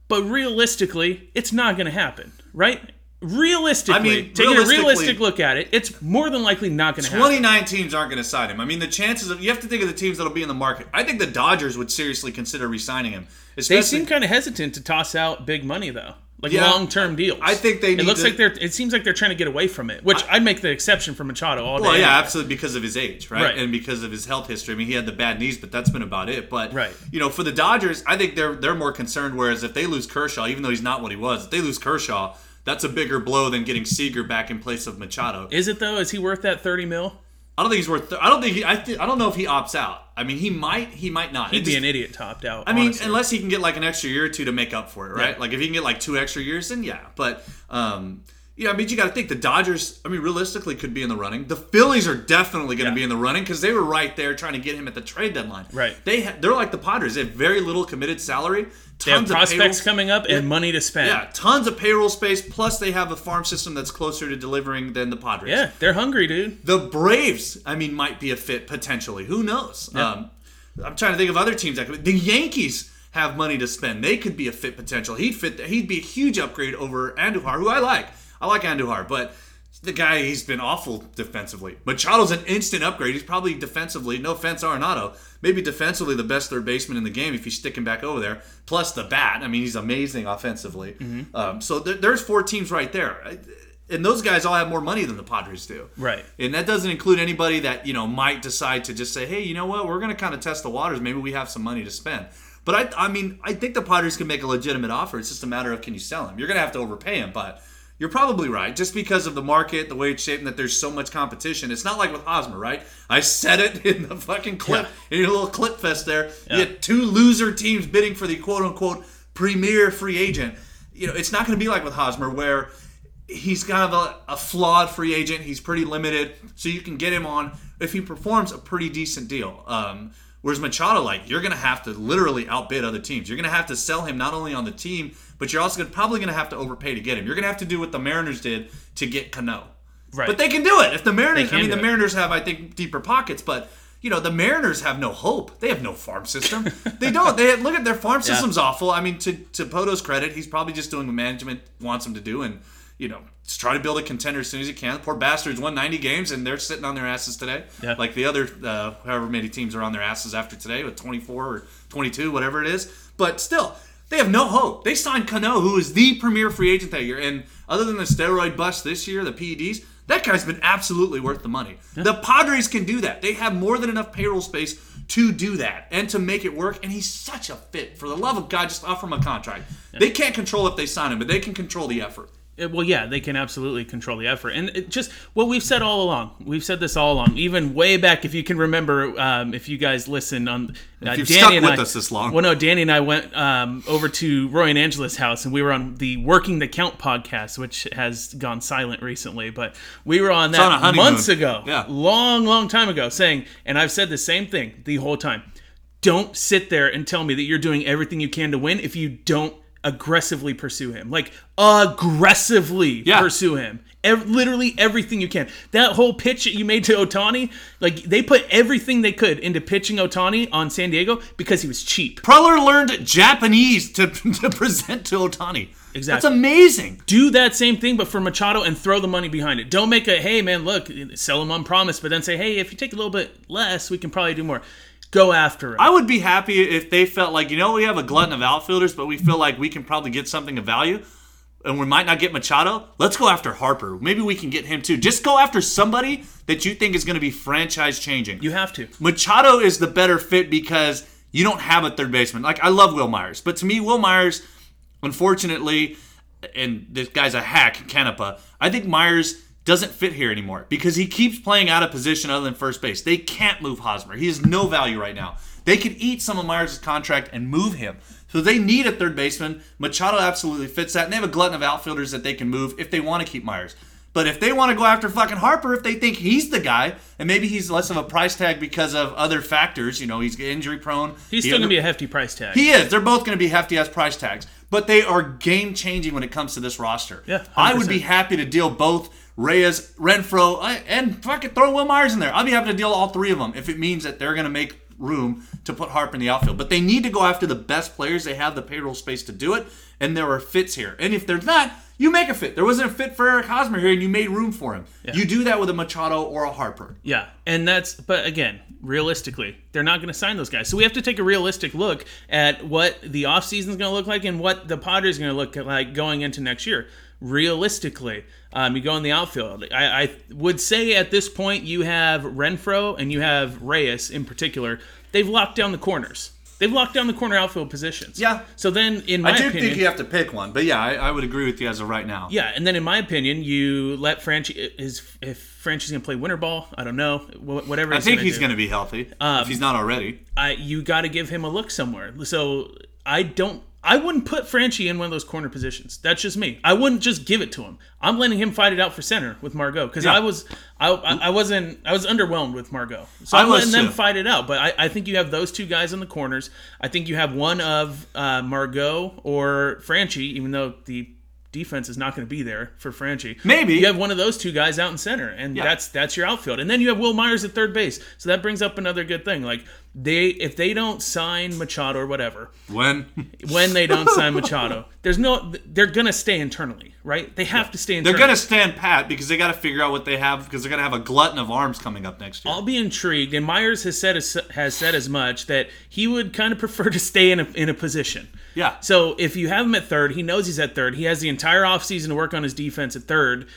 But realistically, it's not going to happen, right? Realistically, I mean, taking a realistic look at it, it's more than likely not going to happen. 29 teams aren't going to sign him. I mean, the chances of you have to think of the teams that'll be in the market. I think the Dodgers would seriously consider re-signing him. They seem kind of hesitant to toss out big money though, like Yeah, long-term deals. I think they It looks to- like they're. It seems like they're trying to get away from it, which I'd make the exception for Machado all day. Well, yeah, anyway. absolutely because of his age, right? Right. And because of his health history. I mean, he had the bad knees, but that's been about it. But Right. you know, for the Dodgers, I think they're they're more concerned. Whereas if they lose Kershaw, even though he's not what he was, if they lose Kershaw, that's a bigger blow than getting Seager back in place of Machado. Is it though? Is he worth that thirty mil? I don't think he's worth. I don't think he. I, th- I don't know if he opts out. I mean, he might. He might not. He'd It be just- an idiot topped out. I mean, honestly. unless he can get like an extra year or two to make up for it, right? Yeah. Like if he can get like two extra years, then yeah. But um, yeah, I mean, you got to think the Dodgers. I mean, realistically, could be in the running. The Phillies are definitely going to Yeah. be in the running because they were right there trying to get him at the trade deadline. Right. They ha- they're like the Padres. They have very little committed salary. they have Tons of prospects coming up and money to spend. Yeah, tons of payroll space. Plus, they have a farm system that's closer to delivering than the Padres. Yeah, they're hungry, dude. The Braves, I mean, might be a fit potentially. Who knows? Um, I'm trying to think of other teams that could. The Yankees have money to spend. They could be a fit potential. He'd fit. He'd be a huge upgrade over Andujar, who I like. I like Andujar, but the guy he's been awful defensively. Machado's an instant upgrade. He's probably defensively. No offense, Arenado. Maybe defensively the best third baseman in the game if you stick him back over there. Plus the bat. I mean, he's amazing offensively. Um, so there, there's four teams right there. And those guys all have more money than the Padres do. Right. And that doesn't include anybody that, you know, might decide to just say, hey, you know what, we're going to kind of test the waters. Maybe we have some money to spend. But I, I mean, I think the Padres can make a legitimate offer. It's just a matter of can you sell him? You're going to have to overpay him, but you're probably right. Just because of the market, the way it's shaped, and that there's so much competition. It's not like with Hosmer, right? I said it in the fucking clip, in your little clip fest there. You had two loser teams bidding for the quote unquote premier free agent. You know, it's not going to be like with Hosmer where he's kind of a, a flawed free agent. He's pretty limited, so you can get him on if he performs a pretty decent deal. Um, whereas Machado, like you're gonna have to literally outbid other teams. You're gonna have to sell him not only on the team, but you're also gonna, probably gonna have to overpay to get him. You're gonna have to do what the Mariners did to get Cano. Right. But they can do it if the Mariners. I mean, the it. Mariners have, I think, deeper pockets, but. You know the Mariners have no hope. They have no farm system. they don't. They look at their farm system's awful. I mean, to to Poto's credit, he's probably just doing what management wants him to do, and you know, just try to build a contender as soon as you can. The poor bastards won 90 games, and they're sitting on their asses today. Yeah. Like the other, uh, however many teams are on their asses after today with 24 or 22, whatever it is. But still, they have no hope. They signed Cano, who is the premier free agent that year, and other than the steroid bust this year, the PEDs, That guy's been absolutely worth the money. The Padres can do that. They have more than enough payroll space to do that and to make it work. And he's such a fit. For the love of God, just offer him a contract. They can't control if they sign him, but they can control the effort. Well, yeah, they can absolutely control the effort, and it just what we've said all along. We've said this all along, even way back. If you can remember, um, if you guys listen on, uh, you've Danny stuck and with I, us this long. Well, no, Danny and I went um, over to Roy and Angela's house, and we were on the Working the Count podcast, which has gone silent recently, but we were on on that honeymoon. months ago, Yeah. long, long time ago, saying, and I've said the same thing the whole time. Don't sit there and tell me that you're doing everything you can to win if you don't aggressively pursue him. Like aggressively Yeah. pursue him. Ev- literally everything you can. That whole pitch that you made to Ohtani, like they put everything they could into pitching Ohtani on San Diego because he was cheap. Preller learned Japanese to, to present to Ohtani. Exactly. That's amazing. Do that same thing, but for Machado, and throw the money behind it. Don't make a hey man, look, sell him on promise, but then say hey, if you take a little bit less, we can probably do more. Go after it. I would be happy if they felt like, you know, we have a glutton of outfielders, but we feel like we can probably get something of value. And we might not get Machado. Let's go after Harper. Maybe we can get him too. Just go after somebody that you think is going to be franchise changing. you have to. Machado is the better fit because you don't have a third baseman. Like I love Wil Myers, but to me, Wil Myers, unfortunately, and this guy's a hack, Canepa. I think Myers doesn't fit here anymore because he keeps playing out of position other than first base. They can't move Hosmer. He has no value right now. They could eat some of Myers' contract and move him. So they need a third baseman. Machado absolutely fits that. And they have a glutton of outfielders that they can move if they want to keep Myers. But if they want to go after fucking Harper, if they think he's the guy, and maybe he's less of a price tag because of other factors, you know, he's injury prone. He's He still gonna be a hefty price tag. he is. They're both going to be hefty ass price tags, but they are game changing when it comes to this roster. Yeah, I would be happy to deal both Reyes, Renfroe, and fucking throw Wil Myers in there. I'd be happy to deal all three of them if it means that they're going to make room to put Harper in the outfield. But they need to go after the best players. They have the payroll space to do it, and there are fits here. And if there's not, you make a fit. There wasn't a fit for Eric Hosmer here, and you made room for him. You do that with a Machado or a Harper. Yeah, and that's but again, realistically, they're not going to sign those guys. So we have to take a realistic look at what the offseason is going to look like and what the Padres are going to look like going into next year. Realistically, um, you go in the outfield. I, I would say at this point you have Renfroe and you have Reyes in particular. They've locked down the corners. They've locked down the corner outfield positions. Yeah. So then, in my I do opinion, think you have to pick one, but yeah, I, I would agree with you as of right now. yeah, and then in my opinion, you let Franchy is if Franchy's gonna play winter ball. I don't know, wh- whatever. I think gonna he's do. to be healthy Um, if he's not already. I you got to give him a look somewhere. So I don't. I wouldn't put Franchy in one of those corner positions. That's just me. I wouldn't just give it to him. I'm letting him fight it out for center with Margot because Yeah. I was I, I I wasn't I was underwhelmed with Margot. So I'm letting them fight it out. But I, I think you have those two guys in the corners. I think you have one of uh, Margot or Franchy, even though the defense is not going to be there for Franchy. Maybe. you have one of those two guys out in center, and Yeah. that's that's your outfield. And then you have Wil Myers at third base. So that brings up another good thing. Like they if they don't sign Machado or whatever, When when they don't sign Machado, there's no they're gonna stay internally, right? They have to stay Internally. they're going to stand pat because they got to figure out what they have because they're going to have a glutton of arms coming up next year. I'll be intrigued, and Myers has said as, has said as much that he would kind of prefer to stay in a in a position. Yeah. So if you have him at third, he knows he's at third. He has the entire offseason to work on his defense at third.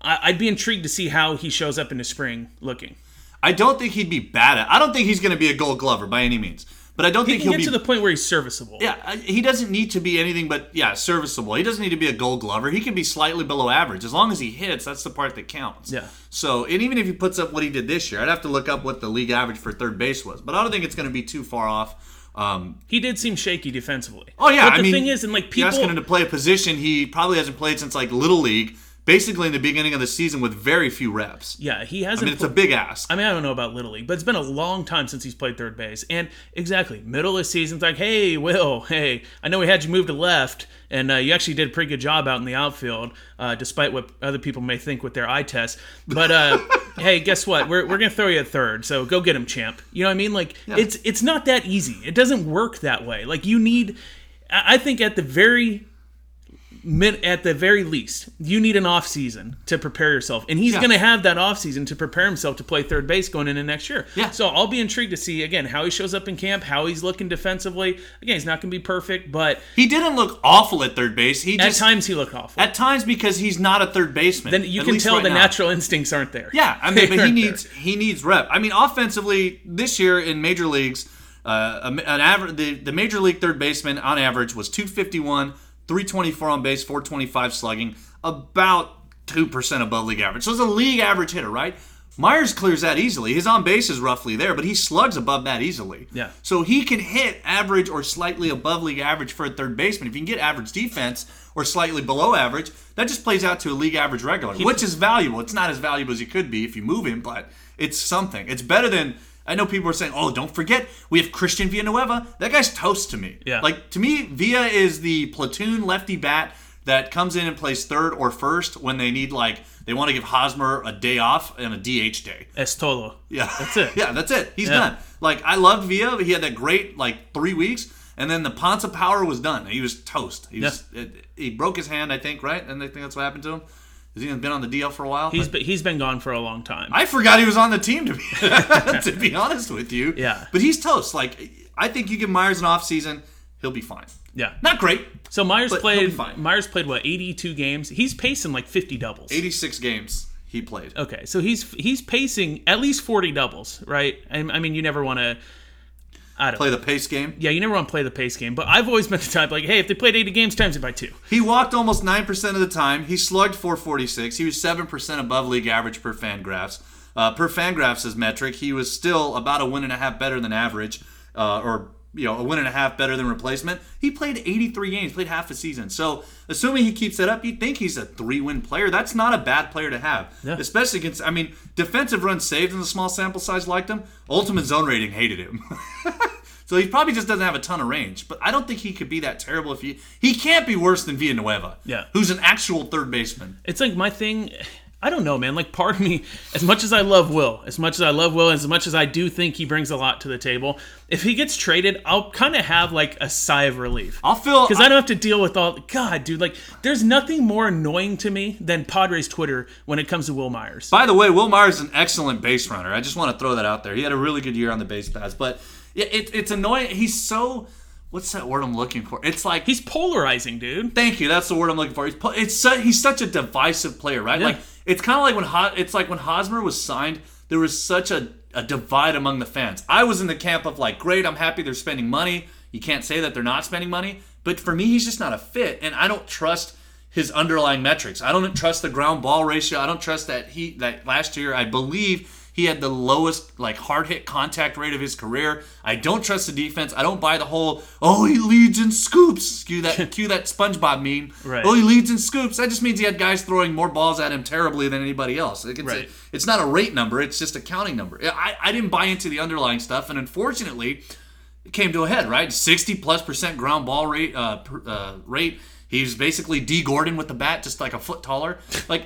I, I'd be intrigued to see how he shows up in the spring looking. I don't think he'd be bad at. I don't think he's going to be a Gold Glover by any means, but I don't He think can he'll get be. to the point where he's serviceable. yeah, he doesn't need to be anything but yeah, serviceable. He doesn't need to be a Gold Glover. He can be slightly below average as long as he hits. That's the part that counts. Yeah. So, and even if he puts up what he did this year, I'd have to look up what the league average for third base was, but I don't think it's going to be too far off. Um, He did seem shaky defensively. Oh yeah, But the I mean, thing is, and like people, asking him to play a position he probably hasn't played since like little league, basically in the beginning of the season with very few reps. yeah, he hasn't. mean, it's a big ask. I mean, I don't know about Little League, but it's been a long time since he's played third base. And exactly, middle of the season, it's like, hey, Will, hey, I know we had you move to left, and uh, you actually did a pretty good job out in the outfield, uh, despite what other people may think with their eye test. But uh, hey, guess what? We're, we're gonna throw you at third, so go get him, champ. You know what I mean? Like, it's it's not that easy. It doesn't work that way. Like, you need. I I think at the very at the very least, you need an off season to prepare yourself, and he's Yeah. going to have that off season to prepare himself to play third base going into next year. Yeah. So I'll be intrigued to see again how he shows up in camp, how he's looking defensively. Again, he's not going to be perfect, but He didn't look awful at third base. He at just times he looked awful. at times because he's not a third baseman. then you can tell right the now. natural instincts aren't there. Yeah, I mean, but he needs there. he needs rep. I mean, offensively this year in major leagues, uh, an average the, the major league third baseman on average was 251, 324 on base, 425 slugging, about two percent above league average. So it's a league average hitter, right? Myers clears that easily. His on base is roughly there, but he slugs above that easily. Yeah. So he can hit average or slightly above league average for a third baseman. If you can get average defense or slightly below average, that just plays out to a league average regular, which is valuable. It's not as valuable as he could be if you move him, but it's something. It's better than I know people are saying, "Oh, don't forget we have Christian Villanueva." That guy's toast to me. Yeah. Like to me, Villa is the platoon lefty bat that comes in and plays third or first when they need like they want to give Hosmer a day off and a DH day. Estolo. Yeah, That's it. yeah, that's it. He's Yeah. done. Like I loved Villa. He had that great like three weeks, and then the Ponza power was done. He was toast. He was. It, he broke his hand, I think, right? And I think that's what happened to him. Has he been on the DL for a while? He's been, he's been gone for a long time. I forgot he was on the team to be to be honest with you. Yeah. but he's toast. Like I think you give Myers an off season, he'll be fine. yeah. Not great. So Myers But he'll be played. fine. Myers played what 82 games. He's pacing like 50 doubles. 86 games he played. Okay, so he's he's pacing at least 40 doubles, right? I, I mean, you never want to. I don't. Play the pace game. yeah, you never want to play the pace game, but I've always been the type like, hey, if they played 80 games, times it by two. He walked almost 9% of the time. He slugged 446. He was 7% above league average per Fangraphs. Uh, per Fangraphs' metric, he was still about a win and a half better than average, uh, or you know, a win and a half better than replacement. He played 83 games, played half a season. So, assuming he keeps that up, you'd think he's a three-win player. That's not a bad player to have, Yeah. especially against. I mean, defensive runs saved in a small sample size liked him. Ultimate zone rating hated him. So he probably just doesn't have a ton of range. But I don't think he could be that terrible if he he can't be worse than Villanueva. Yeah. Who's an actual third baseman. It's like my thing. I don't know, man. Like part of me, as much as I love Will, as much as I love Will, as much as I do think he brings a lot to the table, if he gets traded, I'll kind of have like a sigh of relief. I'll feel because I don't have to deal with all. God, dude, like there's nothing more annoying to me than Padres Twitter when it comes to Wil Myers. By the way, Wil Myers is an excellent base runner. I just want to throw that out there. He had a really good year on the base paths, but yeah, it, it's annoying. He's so what's that word I'm looking for? It's like He's polarizing, dude. Thank you. That's the word I'm looking for. He's pu- it's su- he's such a divisive player, right? Yeah. Like it's kind of like when Ho- it's like when Hosmer was signed. There was such a, a divide among the fans. I was in the camp of like, great, I'm happy they're spending money. You can't say that they're not spending money, but for me, he's just not a fit, and I don't trust his underlying metrics. I don't trust the ground ball ratio. I don't trust that he that last year I believe he had the lowest like hard hit contact rate of his career. I don't trust the defense. I don't buy the whole oh he leads in scoops. Cue that cue that SpongeBob meme. Right. Oh he leads in scoops. That just means he had guys throwing more balls at him terribly than anybody else. It's, Right. it's not a rate number. It's just a counting number. I, I didn't buy into the underlying stuff, and unfortunately, it came to a head. Right, sixty plus percent ground ball rate. Uh, uh, rate. He's basically Dee Gordon with the bat, just like a foot taller. Like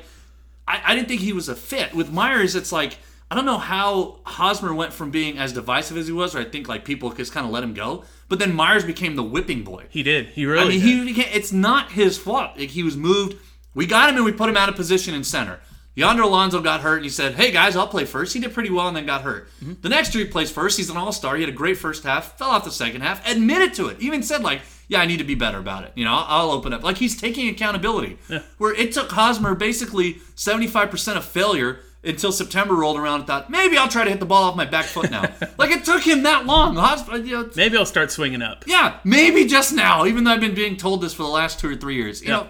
I, I didn't think he was a fit. With Myers, it's like I don't know how Hosmer went from being as divisive as he was, or I think like people just kind of let him go. But then Myers became the whipping boy. He did. He really. I mean, did. he became, it's not his fault. Like, he was moved. We got him and we put him out of position in center. Yonder Alonso got hurt and he said, Hey guys, I'll play first. He did pretty well and then got hurt. Mm-hmm. The next year he plays first. He's an all star. He had a great first half, fell off the second half, admitted to it. Even said, like, yeah, I need to be better about it. You know, I'll, I'll open up. Like he's taking accountability. Where it took Hosmer basically 75% of failure until September rolled around and thought, maybe I'll try to hit the ball off my back foot now. like it took him that long. You know, Maybe I'll start swinging up. yeah, maybe just now, even though I've been being told this for the last two or three years. You Yeah. know,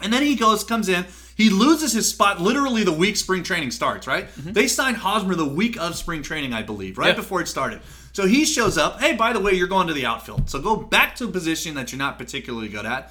and then he goes, comes in, he loses his spot literally the week spring training starts, right? They signed Hosmer the week of spring training, I believe, right Mm-hmm. Before it started. So he shows up, hey, by the way, you're going to the outfield. So go back to a position that you're not particularly good at.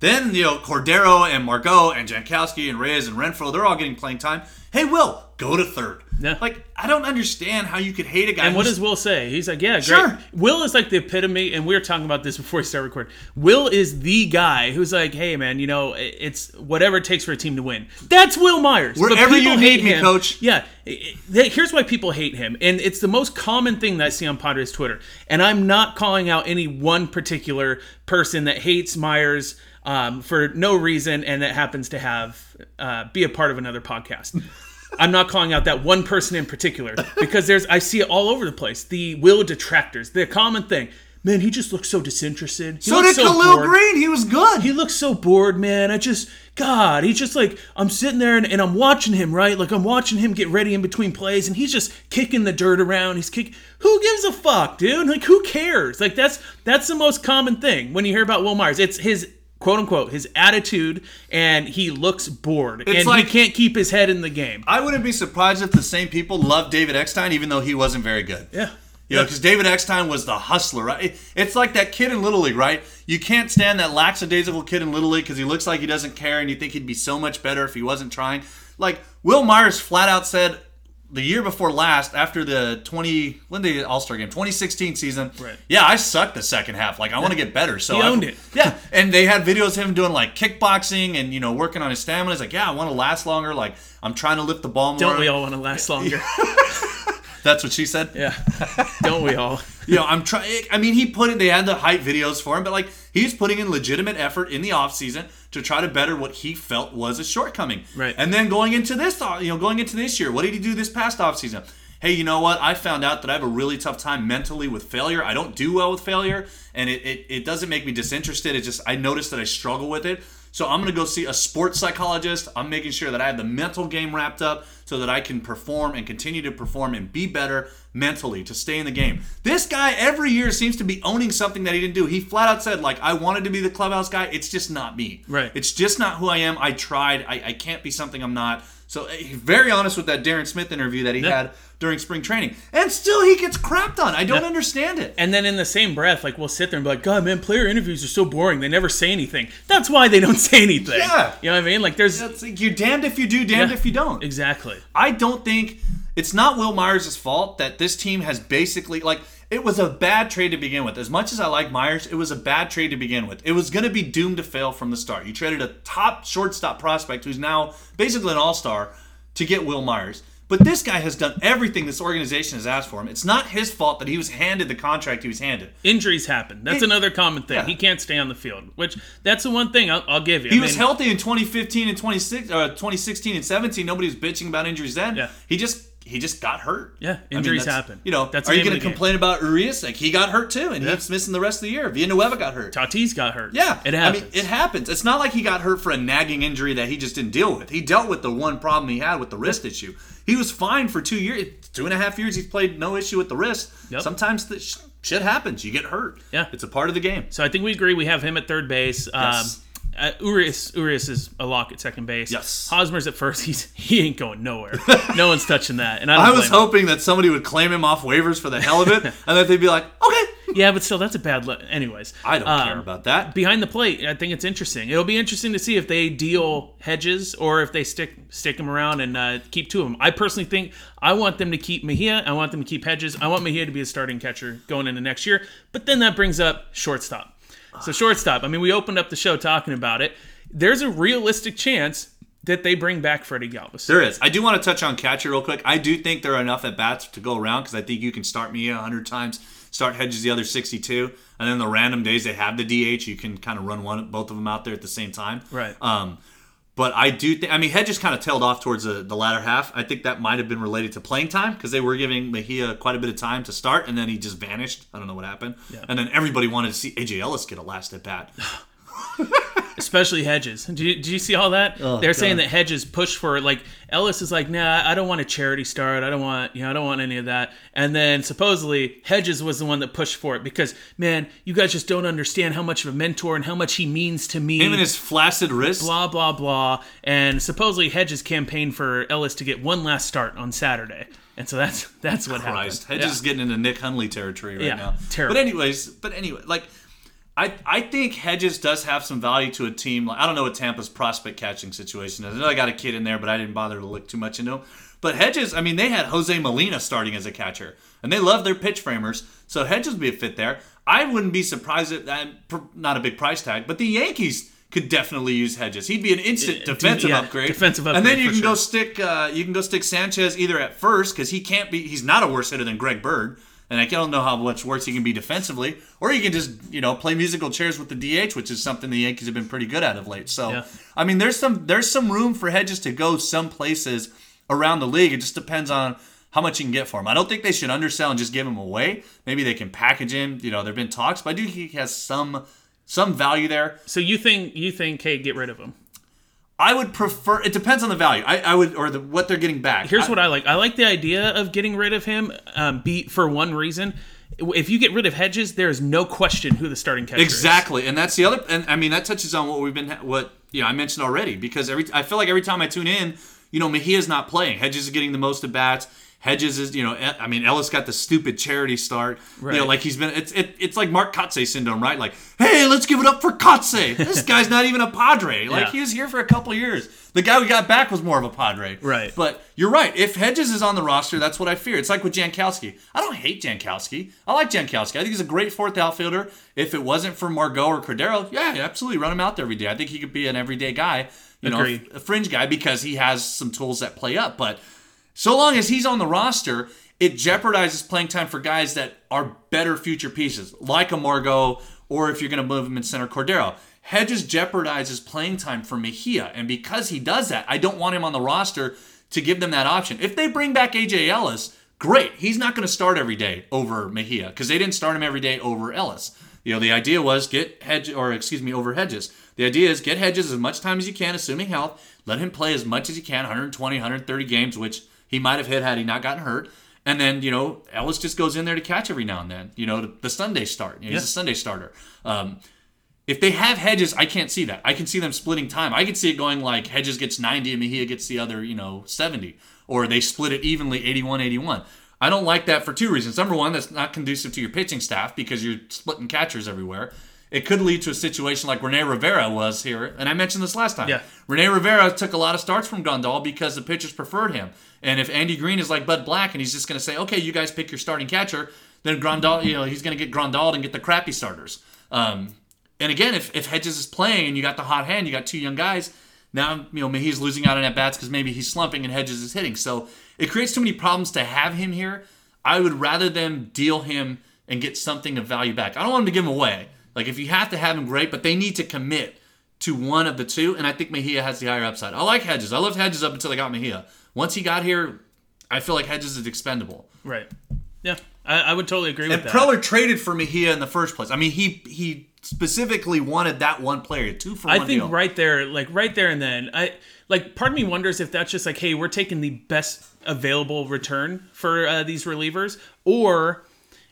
Then, you know, Cordero and Margot and Jankowski and Reyes and Renfroe, they're all getting playing time. Hey, Will, go to third. Yeah. Like, I don't understand how you could hate a guy And what does Will say? He's like, yeah, great. Sure. Will is like the epitome, and we were talking about this before we started recording. Will is the guy who's like, hey, man, you know, it's whatever it takes for a team to win. That's Wil Myers. Wherever you hate me, coach. Yeah. Here's why people hate him. And it's the most common thing that I see on Padres Twitter. And I'm not calling out any one particular person that hates Myers. Um, for no reason, and that happens to have uh, be a part of another podcast. I'm not calling out that one person in particular because there's I see it all over the place. The will detractors, the common thing. Man, he just looks so disinterested. He So did Khalil bored. Greene. He was good. He looks so bored, man. I just, God, he's just like, I'm sitting there and, and I'm watching him, right? Like, I'm watching him get ready in between plays and he's just kicking the dirt around. He's kicking. Who gives a fuck, dude? Like, who cares? Like, that's that's the most common thing when you hear about Wil Myers. It's his quote unquote his attitude and he looks bored It's and like- he can't keep his head in the game. I wouldn't be surprised if the same people loved David Eckstein, even though he wasn't very good. Yeah. You know, because David Eckstein was the hustler, right? It's like that kid in Little League, right? You can't stand that lackadaisical kid in Little League because he looks like he doesn't care and you think he'd be so much better if he wasn't trying. Like, Wil Myers flat out said the year before last, after the 20, when the All Star game, 2016 season, Right. yeah, I sucked the second half. Like, I want to get better. So He I- owned it. Yeah. And they had videos of him doing like kickboxing and, you know, working on his stamina. He's like, yeah, I want to last longer. Like, I'm trying to lift the ball more. Don't we all want to last longer? That's what she said. yeah. Don't we all? you know, I'm trying. I mean, he put it. They had the hype videos for him, but like he's putting in legitimate effort in the off season to try to better what he felt was a shortcoming. Right. And then going into this, uh, you know, going into this year, what did he do this past off season? Hey, you know what? I found out that I have a really tough time mentally with failure. I don't do well with failure, and it, it, it doesn't make me disinterested. It just I noticed that I struggle with it. So I'm gonna go see a sports psychologist. I'm making sure that I have the mental game wrapped up so that I can perform and continue to perform and be better mentally to stay in the game. This guy every year seems to be owning something that he didn't do. He flat out said, like, I wanted to be the clubhouse guy. It's just not me. Right. It's just not who I am. I tried. I, I can't be something I'm not. So eh, very honest with that Darren Smith interview that he Yeah. had during spring training. And still he gets crapped on. I don't Yeah. understand it. And then in the same breath, like we'll sit there and be like, God, man, player interviews are so boring. They never say anything. That's why they don't say anything. Yeah. You know what I mean? Like there's It's like you're damned if you do, damned Yeah. if you don't. exactly. I don't think it's not Wil Myers' fault that this team has basically like it was a bad trade to begin with. As much as I like Myers, it was a bad trade to begin with. It was going to be doomed to fail from the start. You traded a top shortstop prospect who's now basically an all-star to get Wil Myers. But this guy has done everything this organization has asked for him. It's not his fault that he was handed the contract he was handed. Injuries happen. That's It- another common thing. Yeah. He can't stay on the field, which that's the one thing I'll, I'll give you. He I was mean, healthy in 2015 and 26, uh, 2016 and 17. Nobody was bitching about injuries then. Yeah. He just he just got hurt. Yeah, I mean, injuries happen. You know, That's are you going to game. complain about Urias? Like he got hurt too, and Yeah. he's missing the rest of the year. Villanueva got hurt. Tatis got hurt. Yeah, it I happens. mean, it happens. It's not like he got hurt for a nagging injury that he just didn't deal with. He dealt with the one problem he had with the wrist issue. He was fine for two years, two and a half years. He's played no issue with the wrist. Yep. Sometimes the sh- shit happens. You get hurt. Yeah. it's a part of the game. so I think we agree. We have him at third base. Yes. Um, uh, Urias, Urias is a lock at second base. Yes. Hosmer's at first. He's he ain't going nowhere. no one's touching that. And I, I was blame him. hoping that somebody would claim him off waivers for the hell of it, and that they'd be like, okay. Yeah, but still, that's a bad. Le- Anyways, I don't um, care about that. behind the plate, I think it's interesting. It'll be interesting to see if they deal hedges or if they stick stick him around and uh, keep two of them. I personally think I want them to keep Mejia. I want them to keep hedges. I want Mejia to be a starting catcher going into next year. But then that brings up shortstop. So shortstop. I mean, we opened up the show talking about it. There's a realistic chance that they bring back Freddie Galvis. There is. I do want to touch on catcher real quick. I do think there are enough at bats to go around because I think you can start me 100 times, start Hedges the other 62, and then the random days they have the DH, you can kind of run one, both of them out there at the same time. Right. Um, but I do think, I mean, Hedges kind of tailed off towards the, the latter half. I think that might have been related to playing time because they were giving Mejia quite a bit of time to start, and then he just vanished. I don't know what happened. And then everybody wanted to see AJ Ellis get a last at bat. especially Hedges. Do you, you see all that? Oh, They're saying that Hedges pushed for like Ellis is like, nah, I don't want a charity start. I don't want, you know, I don't want any of that. And then supposedly Hedges was the one that pushed for it because, man, you guys just don't understand how much of a mentor and how much he means to me. Him and his flaccid wrist. blah blah blah. And supposedly Hedges campaigned for Ellis to get one last start on Saturday. And so that's that's what Christ, happened. Hedges Yeah. is getting into Nick Hundley territory right Yeah, now. terrible. But anyways, but anyway, like I I think Hedges does have some value to a team. Like I don't know what Tampa's prospect catching situation is. I know I got a kid in there, but I didn't bother to look too much into him. But Hedges, I mean, they had Jose Molina starting as a catcher, and they love their pitch framers. So Hedges would be a fit there. I wouldn't be surprised if that not a big price tag, but the Yankees could definitely use Hedges. He'd be an instant defensive yeah, upgrade. defensive upgrade, And then you can go stick uh, you can go stick Sanchez either at first because he can't be he's not a worse hitter than Greg Bird. And I don't know how much worse he can be defensively, or you can just you know play musical chairs with the DH, which is something the Yankees have been pretty good at of late. So, Yeah. I mean, there's some there's some room for Hedges to go some places around the league. It just depends on how much you can get for him. I don't think they should undersell and just give him away. Maybe they can package him. You know, there've been talks, but I do think he has some some value there. So you think you think, hey, get rid of him? I would prefer. It depends on the value. I, I would or the what they're getting back. Here's what I like. I like the idea of getting rid of him. Um, be for one reason. If you get rid of Hedges, there is no question who the starting catcher is. Exactly, and that's the other. And I mean, that touches on what we've been, what you know, I mentioned already. Because every, I feel like every time I tune in, you know, Mejia's not playing. Hedges is getting the most at bats. Hedges is, you know, I mean, Ellis got the stupid charity start. You know, like he's been, it's it, it's like Mark Kotsay syndrome, right? Like, hey, let's give it up for Kotze. This guy's not even a Padre. Like Yeah. he was here for a couple years. The guy we got back was more of a Padre. Right. But you're right. If Hedges is on the roster, that's what I fear. It's like with Jankowski. I don't hate Jankowski. I like Jankowski. I think he's a great fourth outfielder. If it wasn't for Margot or Cordero, yeah, absolutely run him out there every day. I think he could be an everyday guy, you know, a fringe guy because he has some tools that play up. But so long as he's on the roster, it jeopardizes playing time for guys that are better future pieces, like a Margot, or if you're going to move him in center, Cordero. Hedges jeopardizes playing time for Mejia, and because he does that, I don't want him on the roster to give them that option. If they bring back AJ Ellis, great. He's not going to start every day over Mejia because they didn't start him every day over Ellis. You know, the idea was get Hedge or excuse me over Hedges. The idea is get Hedges as much time as you can, assuming health. Let him play as much as you can, 120, 130 games, which he might have hit had he not gotten hurt. And then you know Ellis just goes in there to catch every now and then. You know the, the Sunday start. You know, He's a Sunday starter. Um, if they have Hedges, I can't see that. I can see them splitting time. I can see it going like Hedges gets 90 and Mejia gets the other, you know, 70. Or they split it evenly 81 81. I don't like that for two reasons. Number one, that's not conducive to your pitching staff because you're splitting catchers everywhere. It could lead to a situation like Rene Rivera was here, and I mentioned this last time. Yeah. Rene Rivera took a lot of starts from Grandal because the pitchers preferred him. And if Andy Green is like Bud Black and he's just going to say, okay, you guys pick your starting catcher, then Grandal, you know, he's going to get Grandal and get the crappy starters. Um, and again, if, if Hedges is playing and you got the hot hand, you got two young guys, now, you know, he's losing out on at bats because maybe he's slumping and Hedges is hitting. So it creates too many problems to have him here. I would rather them deal him and get something of value back. I don't want them to give him away. Like, if you have to have him, great, but they need to commit to one of the two, and I think Mejia has the higher upside. I like Hedges. I loved Hedges up until they got Mejia. Once he got here, I feel like Hedges is expendable. Right. Yeah, I, I would totally agree And with that. Preller traded for Mejia in the first place. I mean, he he specifically wanted that one player, two for I one I think deal. right there, like right there and then, I like part of me wonders if that's just like, hey, we're taking the best available return for uh, these relievers, or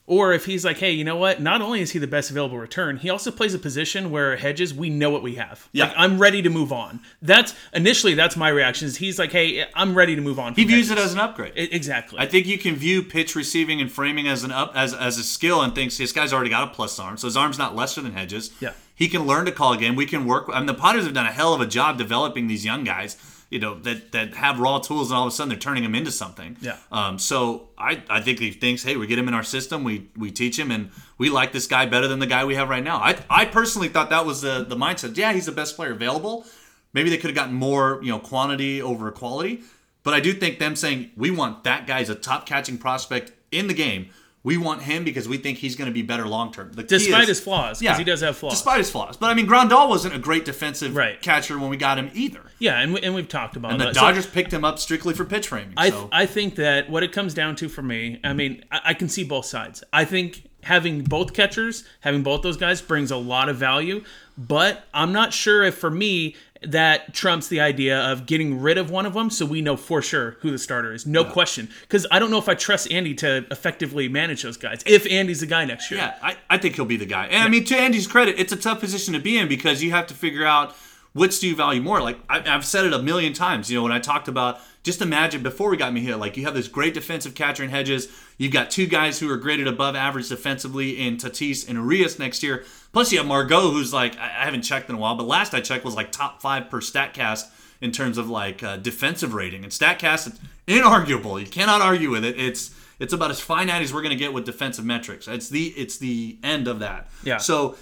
or if he's like, hey, you know what? Not only is he the best available return, he also plays a position where Hedges, we know what we have. Yeah. like, I'm ready to move on. That's initially that's my reaction. Is he's like, hey, I'm ready to move on. He views it as an upgrade. Exactly. I think you can view pitch receiving and framing as an up as as a skill and thinks this guy's already got a plus arm, so his arm's not lesser than Hedges. Yeah. he can learn to call a game. We can work. I mean, the Padres have done a hell of a job developing these young guys. You know that that have raw tools, and all of a sudden they're turning them into something. Yeah. Um. So I I think he thinks, hey, we get him in our system, we we teach him, and we like this guy better than the guy we have right now. I I personally thought that was the the mindset. Yeah, he's the best player available. Maybe they could have gotten more, you know, quantity over quality. But I do think them saying we want that guy as a top catching prospect in the game. We want him because we think he's going to be better long term. Despite is- his flaws, 'cause he does have flaws. Despite his flaws, but I mean, Grandal wasn't a great defensive Right. catcher when we got him either. yeah, and we, and we've talked about it. And the that. So- Dodgers picked him up strictly for pitch framing. I, so. I think that what it comes down to for me, I mean, I, I can see both sides. I think having both catchers, having both those guys brings a lot of value, but I'm not sure if for me that trumps the idea of getting rid of one of them so we know for sure who the starter is. No question. Because I don't know if I trust Andy to effectively manage those guys if Andy's the guy next year. Yeah, I, I think he'll be the guy. And I mean, to Andy's credit, it's a tough position to be in because you have to figure out which do you value more. Like I, I've said it a million times. You know, when I talked about just imagine before we got me here, like you have this great defensive catcher in Hedges. You've got two guys who are graded above average defensively in Tatis and Urias next year. Plus, you have Margot, who's like I, I haven't checked in a while, but last I checked was like top five per Statcast in terms of like uh, defensive rating. And Statcast, it's inarguable. You cannot argue with it. It's it's about as finite as we're going to get with defensive metrics. It's the it's the end of that. Yeah. So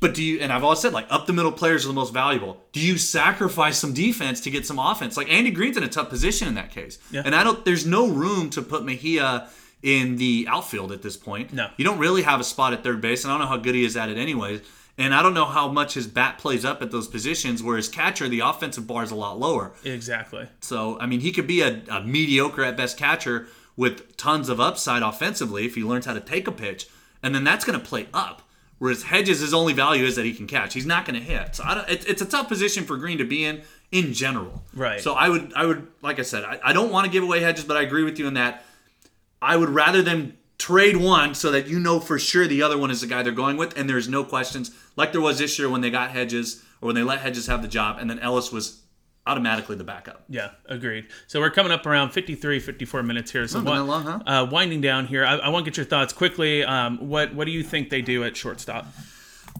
But do you? And I've always said like up the middle players are the most valuable. Do you sacrifice some defense to get some offense? Like Andy Green's in a tough position in that case. Yeah. And I don't. There's no room to put Mejia in the outfield at this point. No. You don't really have a spot at third base, and I don't know how good he is at it anyways. And I don't know how much his bat plays up at those positions. Whereas catcher, the offensive bar is a lot lower. Exactly. So, I mean, he could be a, a mediocre at best catcher with tons of upside offensively if he learns how to take a pitch, and then that's going to play up. Whereas Hedges, his only value is that he can catch. He's not going to hit. So I don't, it, it's a tough position for Green to be in in general. Right. So I would, I would, like I said, I, I don't want to give away Hedges, but I agree with you in that. I would rather them trade one so that you know for sure the other one is the guy they're going with, and there's no questions, like there was this year when they got Hedges or when they let Hedges have the job, and then Ellis was automatically the backup. Yeah, agreed. So we're coming up around 53, 54 minutes here. So what- that long, huh? uh, winding down here, I, I want to get your thoughts quickly. Um, what what do you think they do at shortstop?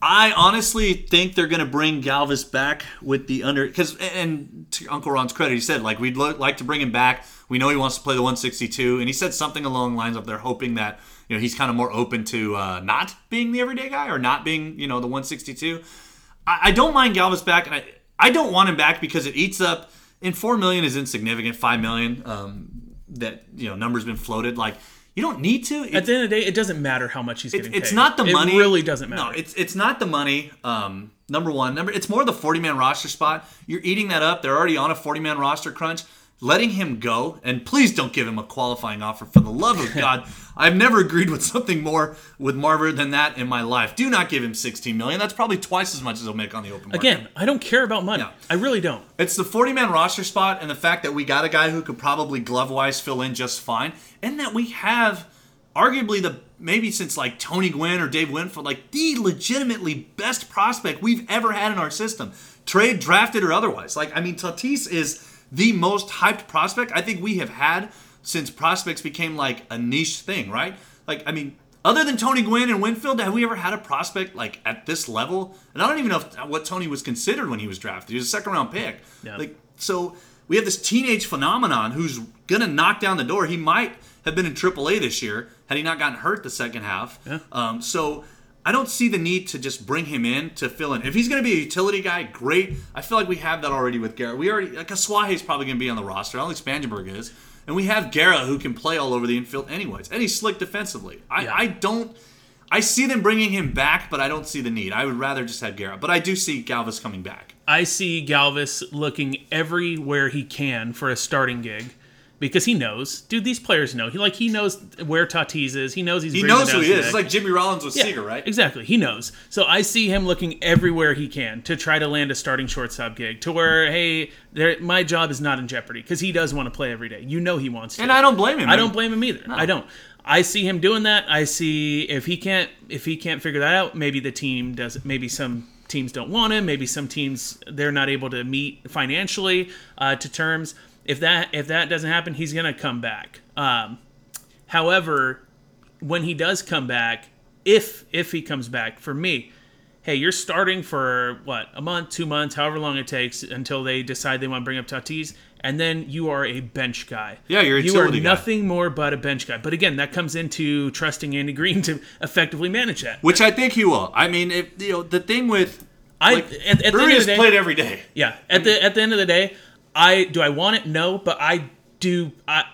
I honestly think they're going to bring Galvis back with the under because and to Uncle Ron's credit, he said like we'd lo- like to bring him back. We know he wants to play the 162, and he said something along the lines of they're hoping that you know he's kind of more open to uh, not being the everyday guy or not being you know the 162. I, I don't mind Galvis back, and I I don't want him back because it eats up. And four million is insignificant. Five million, um, that you know, number's been floated. Like you don't need to. It- At the end of the day, it doesn't matter how much he's it's, getting it's paid. not the money. It really doesn't matter. No, it's it's not the money. Um, number one, number it's more the forty man roster spot. You're eating that up. They're already on a forty man roster crunch. Letting him go, and please don't give him a qualifying offer for the love of God. I've never agreed with something more with Marver than that in my life. Do not give him 16 million. That's probably twice as much as he'll make on the open market. Again, I don't care about money. Yeah. I really don't. It's the 40 man roster spot and the fact that we got a guy who could probably glove wise fill in just fine, and that we have arguably the maybe since like Tony Gwynn or Dave Winfield, like the legitimately best prospect we've ever had in our system, trade, drafted, or otherwise. Like, I mean, Tatis is the most hyped prospect I think we have had since prospects became like a niche thing, right? Like, I mean, other than Tony Gwynn and Winfield, have we ever had a prospect like at this level? And I don't even know if, what Tony was considered when he was drafted. He was a second round pick. Yeah. Like, so we have this teenage phenomenon who's gonna knock down the door. He might have been in AAA this year had he not gotten hurt the second half. Yeah. Um, so I don't see the need to just bring him in to fill in. If he's gonna be a utility guy, great. I feel like we have that already with Garrett. We already like Asuaje's probably gonna be on the roster. I don't think Spangenberg is. And we have Guerra who can play all over the infield anyways. And he's slick defensively. I, Yeah. I don't I see them bringing him back, but I don't see the need. I would rather just have Guerra. But I do see Galvis coming back. I see Galvis looking everywhere he can for a starting gig because he knows, dude. These players know. He like he knows where Tatis is. He knows he's. He knows who he is. It's like Jimmy Rollins with Yeah, Seager, right? Exactly. He knows. So I see him looking everywhere he can to try to land a starting shortstop gig to where, hey, there, my job is not in jeopardy because he does want to play every day. You know he wants to. And I don't blame him. I don't blame him either. I don't. I see him doing that. I see if he can't if he can't figure that out, maybe the team does. Maybe some teams don't want him. Maybe some teams they're not able to meet financially uh, to terms. If that if that doesn't happen, he's gonna come back. Um, however, when he does come back, if if he comes back, for me, hey, you're starting for what a month, two months, however long it takes until they decide they want to bring up Tatis, and then you are a bench guy. Yeah, you're a you are utility guy. nothing more but a bench guy. But again, that comes into trusting Andy Green to effectively manage that. Which I think he will. I mean, if you know the thing with I like, at, at the end of the day, played every day. yeah. At the at the end of the day, I do I want it? No, but I do. I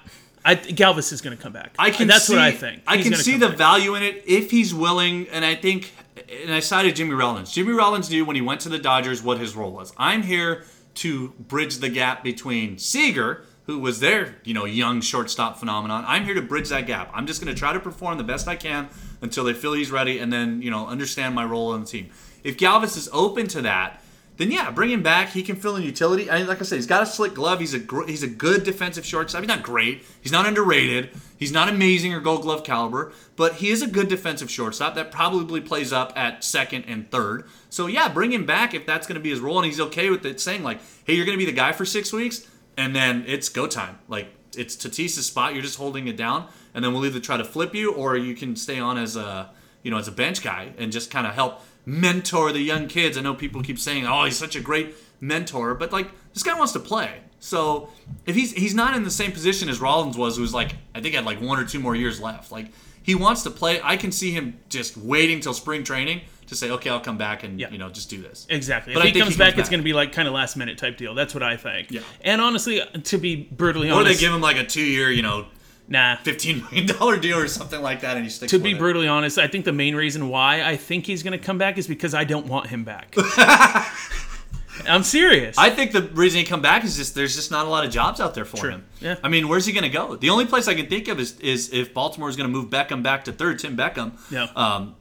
I Galvis is going to come back. I can. That's see, what I think. I can see the back. value in it if he's willing, and I think. And I cited Jimmy Rollins. Jimmy Rollins knew when he went to the Dodgers what his role was. I'm here to bridge the gap between Seager, who was their you know young shortstop phenomenon. I'm here to bridge that gap. I'm just going to try to perform the best I can until they feel he's ready, and then you know understand my role on the team. If Galvis is open to that, then yeah, bring him back. He can fill in utility. I mean, like I said, he's got a slick glove. He's a gr- he's a good defensive shortstop. He's not great. He's not underrated. He's not amazing or Gold Glove caliber, but he is a good defensive shortstop that probably plays up at second and third. So yeah, bring him back if that's going to be his role, and he's okay with it. Saying like, hey, you're going to be the guy for six weeks, and then it's go time. Like it's Tatis's spot. You're just holding it down, and then we'll either try to flip you or you can stay on as a you know as a bench guy and just kind of help mentor the young kids. I know people keep saying, "Oh, he's such a great mentor," but like this guy wants to play. So if he's he's not in the same position as Rollins was, who's like I think had like one or two more years left. Like he wants to play. I can see him just waiting till spring training to say, okay, I'll come back and Yeah. you know just do this. Exactly. But if he comes he back, comes it's going to be like kind of last minute type deal. That's what I think. Yeah. And honestly, to be brutally honest, Or they give him like a two year, you know, nah. fifteen million dollar deal or something like that, and he sticks To be it. brutally honest, I think the main reason why I think he's going to come back is because I don't want him back. I'm serious. I think the reason he come back is just there's just not a lot of jobs out there for True. him. Yeah. I mean, where's he going to go? The only place I can think of is is if Baltimore's going to move Beckham back to third, Tim Beckham. Yeah. Um,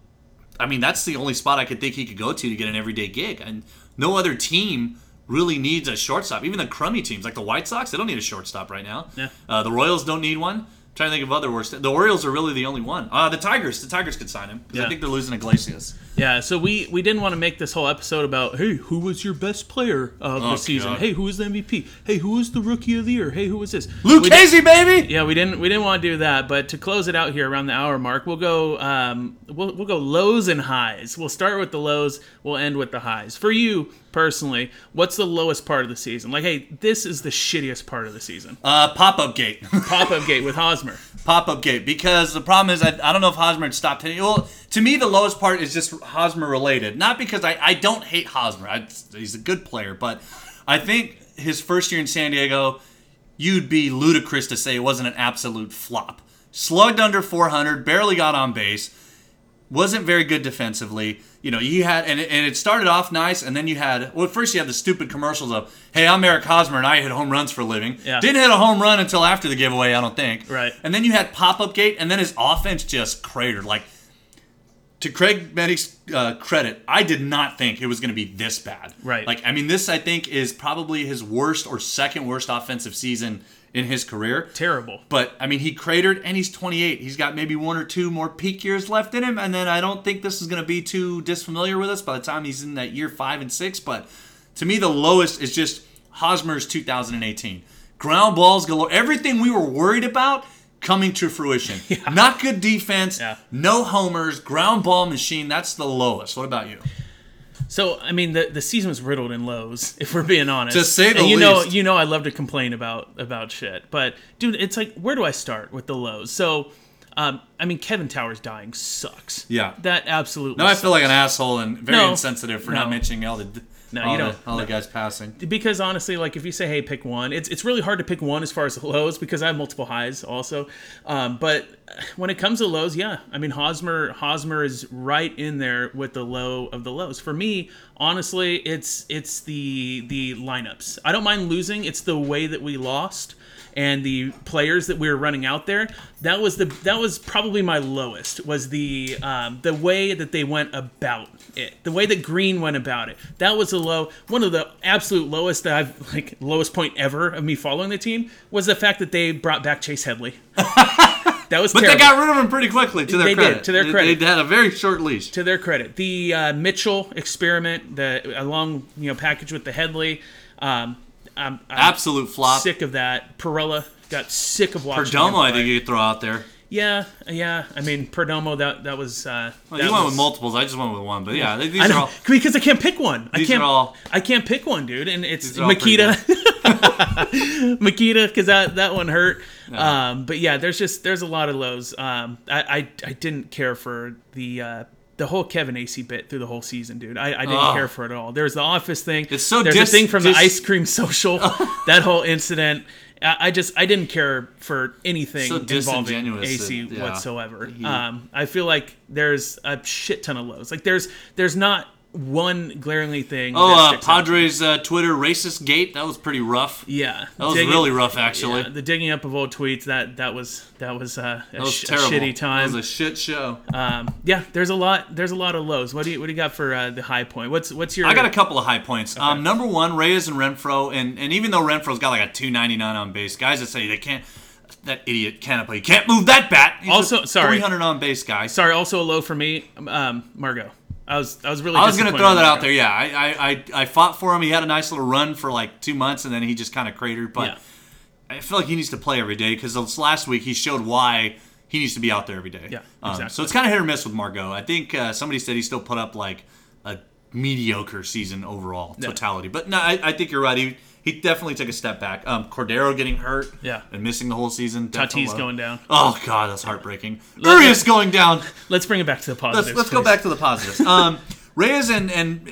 I mean, that's the only spot I could think he could go to to get an everyday gig, and no other team really needs a shortstop. Even the crummy teams like the White Sox, they don't need a shortstop right now. Yeah. Uh, the Royals don't need one. I'm trying to think of other worst. The Orioles are really the only one. Uh, the Tigers, the Tigers could sign him because Yeah. I think they're losing Iglesias. Yeah, so we we didn't want to make this whole episode about hey, who was your best player of Oh, the season? God. Hey, who was the MVP? Hey, who was the rookie of the year? Hey, who was this? Luke We- Casey, baby. Yeah, we didn't we didn't want to do that, but to close it out here around the hour mark, we'll go um, we'll we'll go lows and highs. We'll start with the lows, we'll end with the highs. For you personally, what's the lowest part of the season? Like, hey, this is the shittiest part of the season. Uh, Pop up gate. Pop up gate with Hosmer. pop up gate because the problem is I, I don't know if Hosmer had stopped hitting. Well, to me, the lowest part is just Hosmer related. Not because I, I don't hate Hosmer. I, he's a good player, but I think his first year in San Diego, you'd be ludicrous to say it wasn't an absolute flop. Slugged under 400, barely got on base, wasn't very good defensively. You know, you had and it, and it started off nice, and then you had well, first you had the stupid commercials of, "Hey, I'm Eric Hosmer, and I hit home runs for a living." Yeah. Didn't hit a home run until after the giveaway, I don't think. Right. And then you had pop up gate, and then his offense just cratered. Like to Craig Medick's uh, credit, I did not think it was going to be this bad. Right. Like I mean, this I think is probably his worst or second worst offensive season in his career. Terrible. But I mean, he cratered, and he's 28. He's got maybe one or two more peak years left in him, and then I don't think this is going to be too disfamiliar with us by the time he's in that year five and six. But to me, the lowest is just Hosmer's 2018 ground balls galore. Everything we were worried about coming to fruition. Not good defense. Yeah. No homers. Ground ball machine. That's the lowest. What about you? So I mean, the the season was riddled in lows, if we're being honest. To say the and you know, you know, I love to complain about about shit, but dude, it's like, where do I start with the lows? So, um, I mean, Kevin Towers dying sucks. Yeah. that absolutely. Now I sucks. feel like an asshole and very No. insensitive for No. not mentioning all the No, all, you the, don't. all the guys passing. because honestly, like if you say, "Hey, pick one," it's it's really hard to pick one as far as the lows because I have multiple highs also. Um, but when it comes to lows, yeah, I mean Hosmer Hosmer is right in there with the low of the lows. For me, honestly, it's it's the the lineups. I don't mind losing. It's the way that we lost and the players that we were running out there. That was the that was probably my lowest. Was the um, the way that they went about it, the way that Green went about it. That was a low. One of the absolute lowest that I've like lowest point ever of me following the team was the fact that they brought back Chase Headley. that was But terrible. they got rid of him pretty quickly. To their They did, credit, to their They- credit. they had a very short leash. to their credit, the uh, Mitchell experiment, the along you know package with the Headley. Um, I'm, I'm Absolute flop. sick of that. Pirela got sick of watching. Perdomo, I think you could throw out there. Yeah, yeah. I mean, Perdomo. That that was. Uh, Well, that you went was- with multiples. I just went with one. But yeah, these I are know all. because I can't pick one. I can't. are all- I can't pick one, dude. And it's are Makita. Makita, because that that one hurt. Um, but yeah, there's just there's a lot of lows. Um, I, I I didn't care for the. Uh, the whole Kevin Acee bit through the whole season, dude. I, I didn't Ugh. care for it at all. There's the office thing. It's so There's dis- a thing from dis- the ice cream social. that whole incident. I I just I didn't care for anything So involving AC that- yeah. whatsoever. Um, I feel like there's a shit ton of lows. Like there's there's not one glaringly thing. Oh, uh. Padres uh, Twitter racist gate. That was pretty rough. Yeah, That was Digging- really rough, actually. yeah, the digging up of old tweets that that was that was uh, a, That was sh- a shitty time. That was a shit show. um, yeah, there's a lot there's a lot of lows. What do you what do you got for uh, the high point? What's what's your I got a couple of high points. Um, number one, Reyes and Renfroe, and and even though Renfroe's got like a 299 on base, guys that say they can't. That idiot can't play. You can't move that bat. He's Also- sorry. 300 on base guy. sorry also a low for me, um, Margot. I was I was really I was gonna throw that out there. Yeah, I, I, I, I fought for him. He had a nice little run for like two months, and then he just kind of cratered. But Yeah. I feel like he needs to play every day because last week he showed why he needs to be out there every day. Yeah, Um, exactly. so it's kind of hit or miss with Margot. I think uh, somebody said he still put up like a mediocre season overall Yeah. totality. But no, I, I think you're right. He he definitely took a step back. Um, Cordero getting hurt, Yeah. and missing the whole season. Tatis going down. Oh god, that's heartbreaking. Urias going down. Let's bring it back to the positives. Let's let's go back to the positives. Um, Reyes and and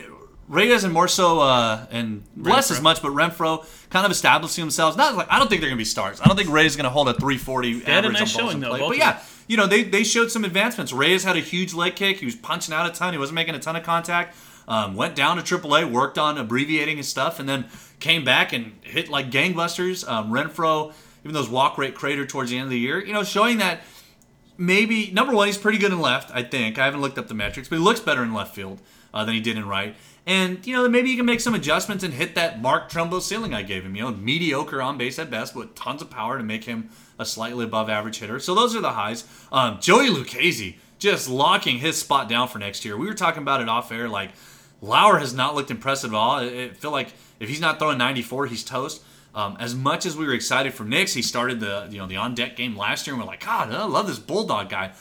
Reyes and more so uh, and less as much, but Renfroe kind of establishing themselves. Not like I don't think they're gonna be stars. I don't think Reyes is gonna hold a 340 had a average nice on balls showing, though, play. But yeah, you know they they showed some advancements. Reyes had a huge leg kick. He was punching out a ton. He wasn't making a ton of contact. Um, went down to AAA, worked on abbreviating his stuff, and then came back and hit like gangbusters. Um, Renfroe, even those walk rate crater towards the end of the year, you know, showing that maybe number one, he's pretty good in left. I think I haven't looked up the metrics, but he looks better in left field uh, than he did in right. And you know, maybe he can make some adjustments and hit that Mark Trumbo ceiling I gave him. You know, mediocre on base at best, with tons of power to make him a slightly above average hitter. So those are the highs. Um, Joey Lucchesi just locking his spot down for next year. We were talking about it off air, like. Lauer has not looked impressive at all. It, I feel like if he's not throwing 94, he's toast. Um, as much as we were excited for Nix, he started the you know the on deck game last year, and we're like, God, I love this bulldog guy.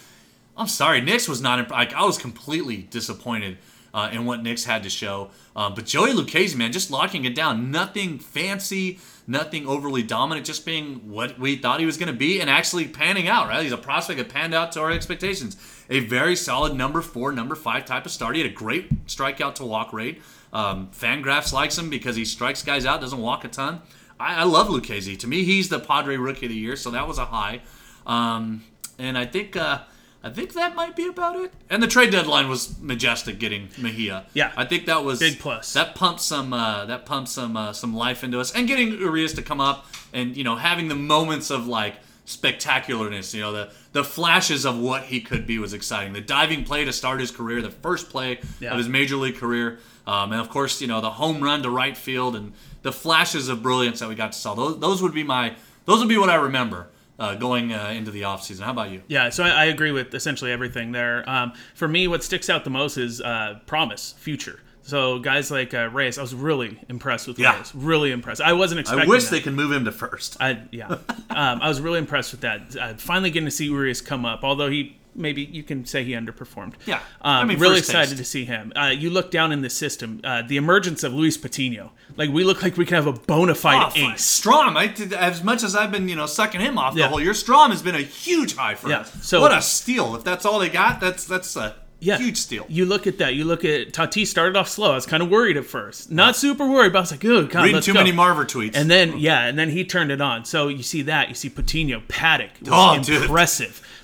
I'm sorry, Nix was not imp- like I was completely disappointed uh, in what Nix had to show. Um, but Joey Lucchesi, man, just locking it down. Nothing fancy, nothing overly dominant, just being what we thought he was going to be, and actually panning out. Right, he's a prospect that panned out to our expectations. A very solid number four, number five type of start. He had a great strikeout to walk rate. Um, Fangraphs likes him because he strikes guys out, doesn't walk a ton. I, I love Lucchesi. To me, he's the Padre Rookie of the Year, so that was a high. Um, and I think uh, I think that might be about it. And the trade deadline was majestic, getting Mejia. Yeah. I think that was Big plus. That pumped some uh, that pumped some uh, some life into us, and getting Urias to come up and you know having the moments of like spectacularness. You know the the flashes of what he could be was exciting. The diving play to start his career, the first play Yeah. of his major league career, um, and of course you know the home run to right field and the flashes of brilliance that we got to saw. Those those would be my those would be what I remember uh, going uh, into the offseason. How about you? Yeah, so I, I agree with essentially everything there. Um, for me, what sticks out the most is uh, promise, future. So guys like uh, Reyes, I was really impressed with Yeah. Reyes. Really impressed. I wasn't expecting. It. I wish that. they could move him to first. I yeah, um, I was really impressed with that. Uh, finally getting to see Urias come up, although he maybe you can say he underperformed. Yeah. um, I mean, really excited taste. to see him. Uh, you look down in the system, uh, the emergence of Luis Patino. Like we look like we can have a bona fide Oh, ace. Strahm, I did, as much as I've been, you know, sucking him off Yeah. the whole year, Strahm has been a huge high for Yeah, us. so- what a steal! If that's all they got, that's that's a Yeah, huge steal. You look at that. You look at Tatis started off slow. I was kind of worried at first, not super worried, but I was like, good God, Reading too go." many Marver tweets. And then yeah, and then he turned it on. So you see that, you see Patino, Paddock, was Oh, dude.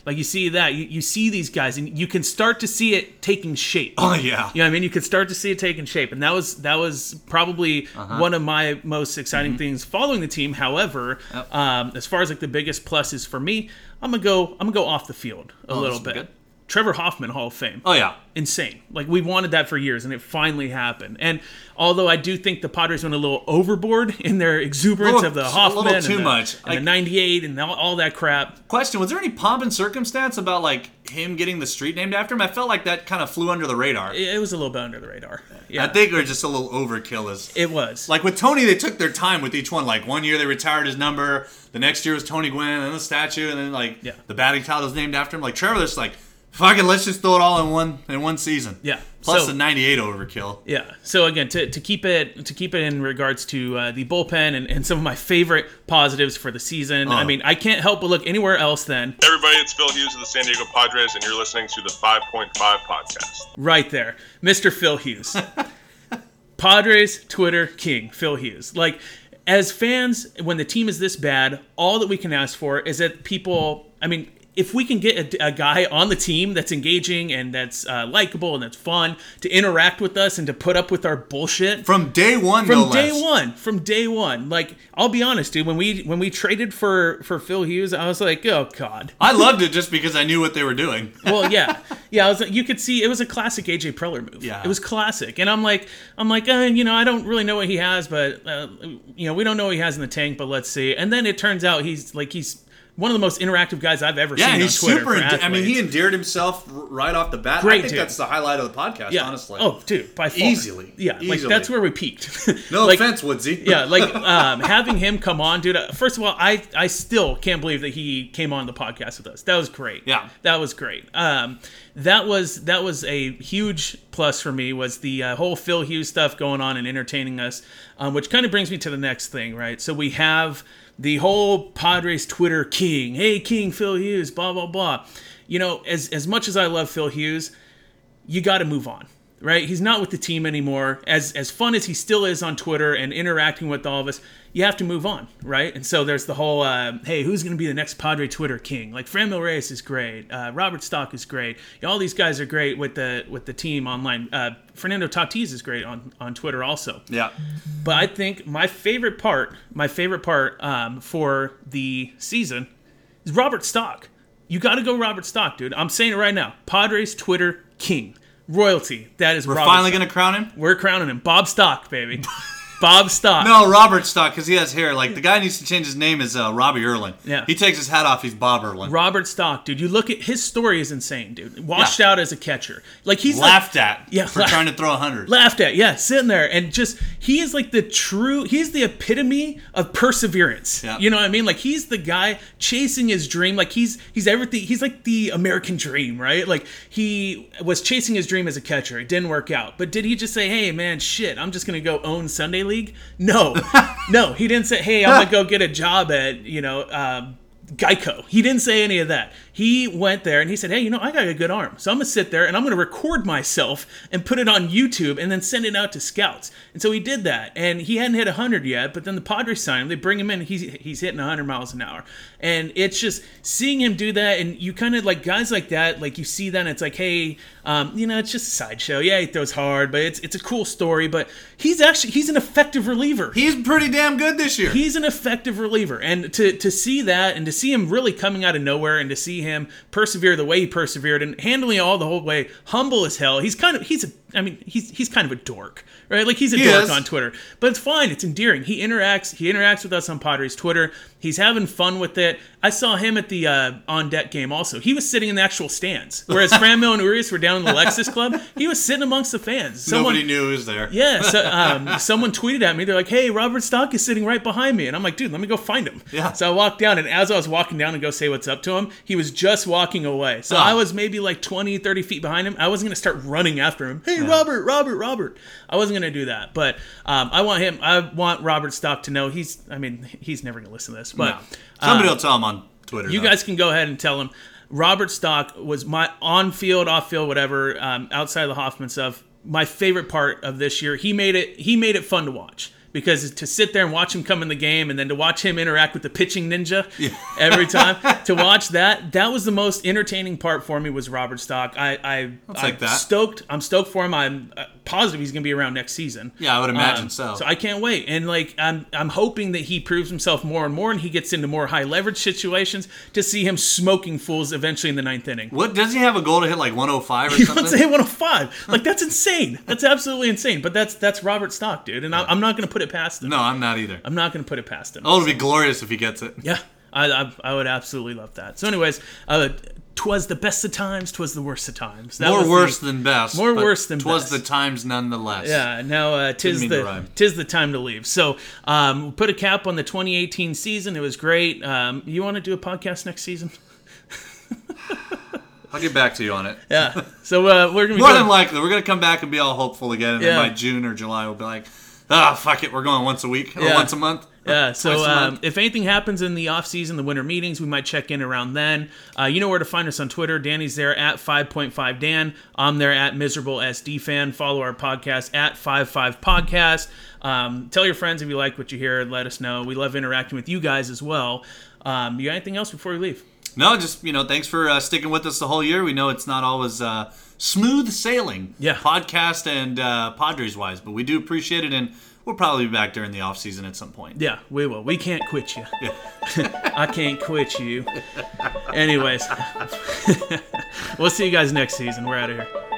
Like you see that, you, you see these guys, and you can start to see it taking shape. oh yeah, You know what I mean? You could start to see it taking shape, and that was that was probably Uh-huh. one of my most exciting Mm-hmm. things following the team. However, um, as far as like the biggest pluses for me, I'm gonna go I'm gonna go off the field a little Oh, this bit. good. Trevor Hoffman, Hall of Fame oh yeah. insane. Like we wanted that for years, and it finally happened. And although I do think the Padres went a little overboard in their exuberance Little- of the a Hoffman, too the- much. and the '98, and all, all that crap. Question: Was there any pomp and circumstance about like him getting the street named after him? I felt like that kind of flew under the radar. It, it was a little bit under the radar. Yeah, I think it was just a little overkill. As it was. like with Tony, they took their time with each one. Like one year they retired his number, the next year was Tony Gwynn, and the statue, and then like Yeah. the batting title was named after him. Like Trevor, just like fuck it, let's just throw it all in one in one season. Yeah. Plus So- the '98 overkill. Yeah. So again, to, to keep it to keep it in regards to uh, the bullpen and, and some of my favorite positives for the season. I Uh. mean, I can't help but look anywhere else than Hey everybody, it's Phil Hughes of the San Diego Padres, and you're listening to the 5.5 podcast. right there, Mr. Phil Hughes. Padres Twitter king, Phil Hughes. Like, as fans, when the team is this bad, all that we can ask for is that people, I mean, if we can get a, a guy on the team that's engaging and that's uh, likable and that's fun to interact with us and to put up with our bullshit. From day one, from no day less. one from day one. Like i'll be honest dude when we when we traded for for phil hughes i was like oh god. I loved it just because I knew what they were doing. well yeah. Yeah i was like you could see it was a classic aj preller move. Yeah. it was classic. And i'm like i'm like uh, you know i don't really know what he has but uh, you know we don't know what he has in the tank but let's see. And then it turns out he's like he's one of the most interactive guys I've ever Yeah, seen he's on Twitter. super. ende- I mean, he endeared himself right off the bat. Great I think dude. that's the highlight of the podcast. yeah. honestly. Oh, dude, by far. Easily. Yeah, like that's where we peaked. no Like, offense, Woodsy. yeah, like um, having him come on, dude. uh, First of all, I I still can't believe that he came on the podcast with us. That was great. Yeah. that was great. Um, that was that was a huge plus for me. Was the uh, whole Phil Hughes stuff going on and entertaining us, um, which kind of brings me to the next thing, right? So we have the whole Padres Twitter king. Hey, King Phil Hughes. Blah blah blah. You know, as as much as I love Phil Hughes, you got to move on right? He's not with the team anymore. As as fun as he still is on twitter and interacting with all of us you have to move on right? And so there's the whole uh, hey who's going to be the next padre twitter king? Like Franmil reyes is great. Uh, robert stock is great. All these guys are great with the with the team online. Uh, fernando tatis is great on on twitter also. Yeah. but I think my favorite part, my favorite part um, for the season is Robert Stock. You got to go Robert Stock, dude. I'm saying it right now. Padres Twitter king, royalty. That is We're Robert finally gonna crown him. We're crowning him, Bob Stock, baby. Bob Stock. No, Robert Stock, because he has hair. Like the guy needs to change his name is uh, Robbie Erlin. Yeah. He takes his hat off. He's Bob Erlin. Robert Stock, dude. You look at his story is insane, dude. Washed out as a catcher, like he's like- Laughed at. Yeah, For laugh- trying to throw a hundred. laughed at yeah sitting there and just he is like the true he's the epitome of perseverance Yeah. you know what i mean like he's the guy chasing his dream like he's he's everything he's like the american dream right like he was chasing his dream as a catcher it didn't work out but did he just say hey man shit i'm just gonna go own sunday league no no he didn't say hey i'm gonna go get a job at you know um, Geico. He didn't say any of that. He went there and he said, Hey, you know, I got a good arm. So I'm going to sit there and I'm going to record myself and put it on YouTube and then send it out to scouts. And so he did that. And he hadn't hit 100 yet, but then the Padres signed him. They bring him in. He's, he's hitting 100 miles an hour. And it's just seeing him do that. And you kind of like guys like that, like you see that and it's like, Hey, um, you know, it's just a sideshow. Yeah, he throws hard, but it's, it's a cool story. But he's actually, he's an effective reliever. He's pretty damn good this year. He's an effective reliever, and to to see that, and to see him really coming out of nowhere, and to see him persevere the way he persevered, and handling it all the whole way, humble as hell. He's kind of he's a I mean he's he's kind of a dork, right? Like he's a He dork is. on Twitter, but it's fine. It's endearing. He interacts he interacts with us on Padres Twitter. He's having fun with it. I saw him at the uh, on deck game also. He was sitting in the actual stands, whereas Franmil and Urias were down in the Lexus Club. He was sitting amongst the fans. Someone, Nobody knew he was there. yeah, so um, someone tweeted at me. They're like, "Hey, Robert Stock is sitting right behind me," and I'm like, "Dude, let me go find him." Yeah. So I walked down, and as I was walking down to go say what's up to him, he was just walking away. So Oh. I was maybe like 20, 30 feet behind him. I wasn't gonna start running after him. Hey, Robert, Robert, Robert. I wasn't gonna do that, but um, I want him. I want Robert Stock to know he's. I mean, he's never gonna listen to this, but No. Somebody um, will tell him on Twitter. you though. guys can go ahead and tell him. Robert Stock was my on field, off field, whatever, um, outside of the Hoffman stuff. My favorite part of this year. He made it. He made it fun to watch because to sit there and watch him come in the game, and then to watch him interact with the pitching ninja every time. to watch that, that was the most entertaining part for me. Was Robert Stock. I, I, I'm like that. stoked. I'm stoked for him. I'm uh, positive he's going to be around next season. Yeah, I would imagine Um, so. So I can't wait, and like I'm, I'm hoping that he proves himself more and more, and he gets into more high leverage situations to see him smoking fools eventually in the ninth inning. What does he have a goal to hit like 105 or He something? wants to hit 105. Like that's insane. That's absolutely insane. But that's that's Robert Stock, dude, and I, I'm not going to put it past him. no, I'm not either. I'm not going to put it past him. Oh, it'll be glorious if he gets it. Yeah, I, I, I would absolutely love that. So, anyways, uh, twas the best of times, twas the worst of times. That More was the- worse than best. More worse than Twas best. the times nonetheless. Yeah, now uh, tis the tis the time to leave. So, um, we put a cap on the 2018 season. It was great. Um, you want to do a podcast next season? I'll get back to you on it. Yeah. So uh, we're gonna be More doing- than likely, we're gonna come back and be all hopeful again, and Yeah. then by June or July, we'll be like, ah, fuck it, we're going once a week or Yeah. once a month. Yeah, so um, if anything happens in the off season, the winter meetings, we might check in around then. Uh, you know where to find us on Twitter. Danny's there at 5.5 Dan. I'm there at miserable SD fan. Follow our podcast at 55 Podcast. Um, tell your friends if you like what you hear. Let us know. We love interacting with you guys as well. Um, you got anything else before we leave? No, just you know, thanks for uh, sticking with us the whole year. We know it's not always uh, smooth sailing, Yeah. podcast and uh, Padres wise, but we do appreciate it, and we'll probably be back during the off season at some point. Yeah, we will. We can't quit you. I can't quit you. Anyways, we'll see you guys next season. We're out of here.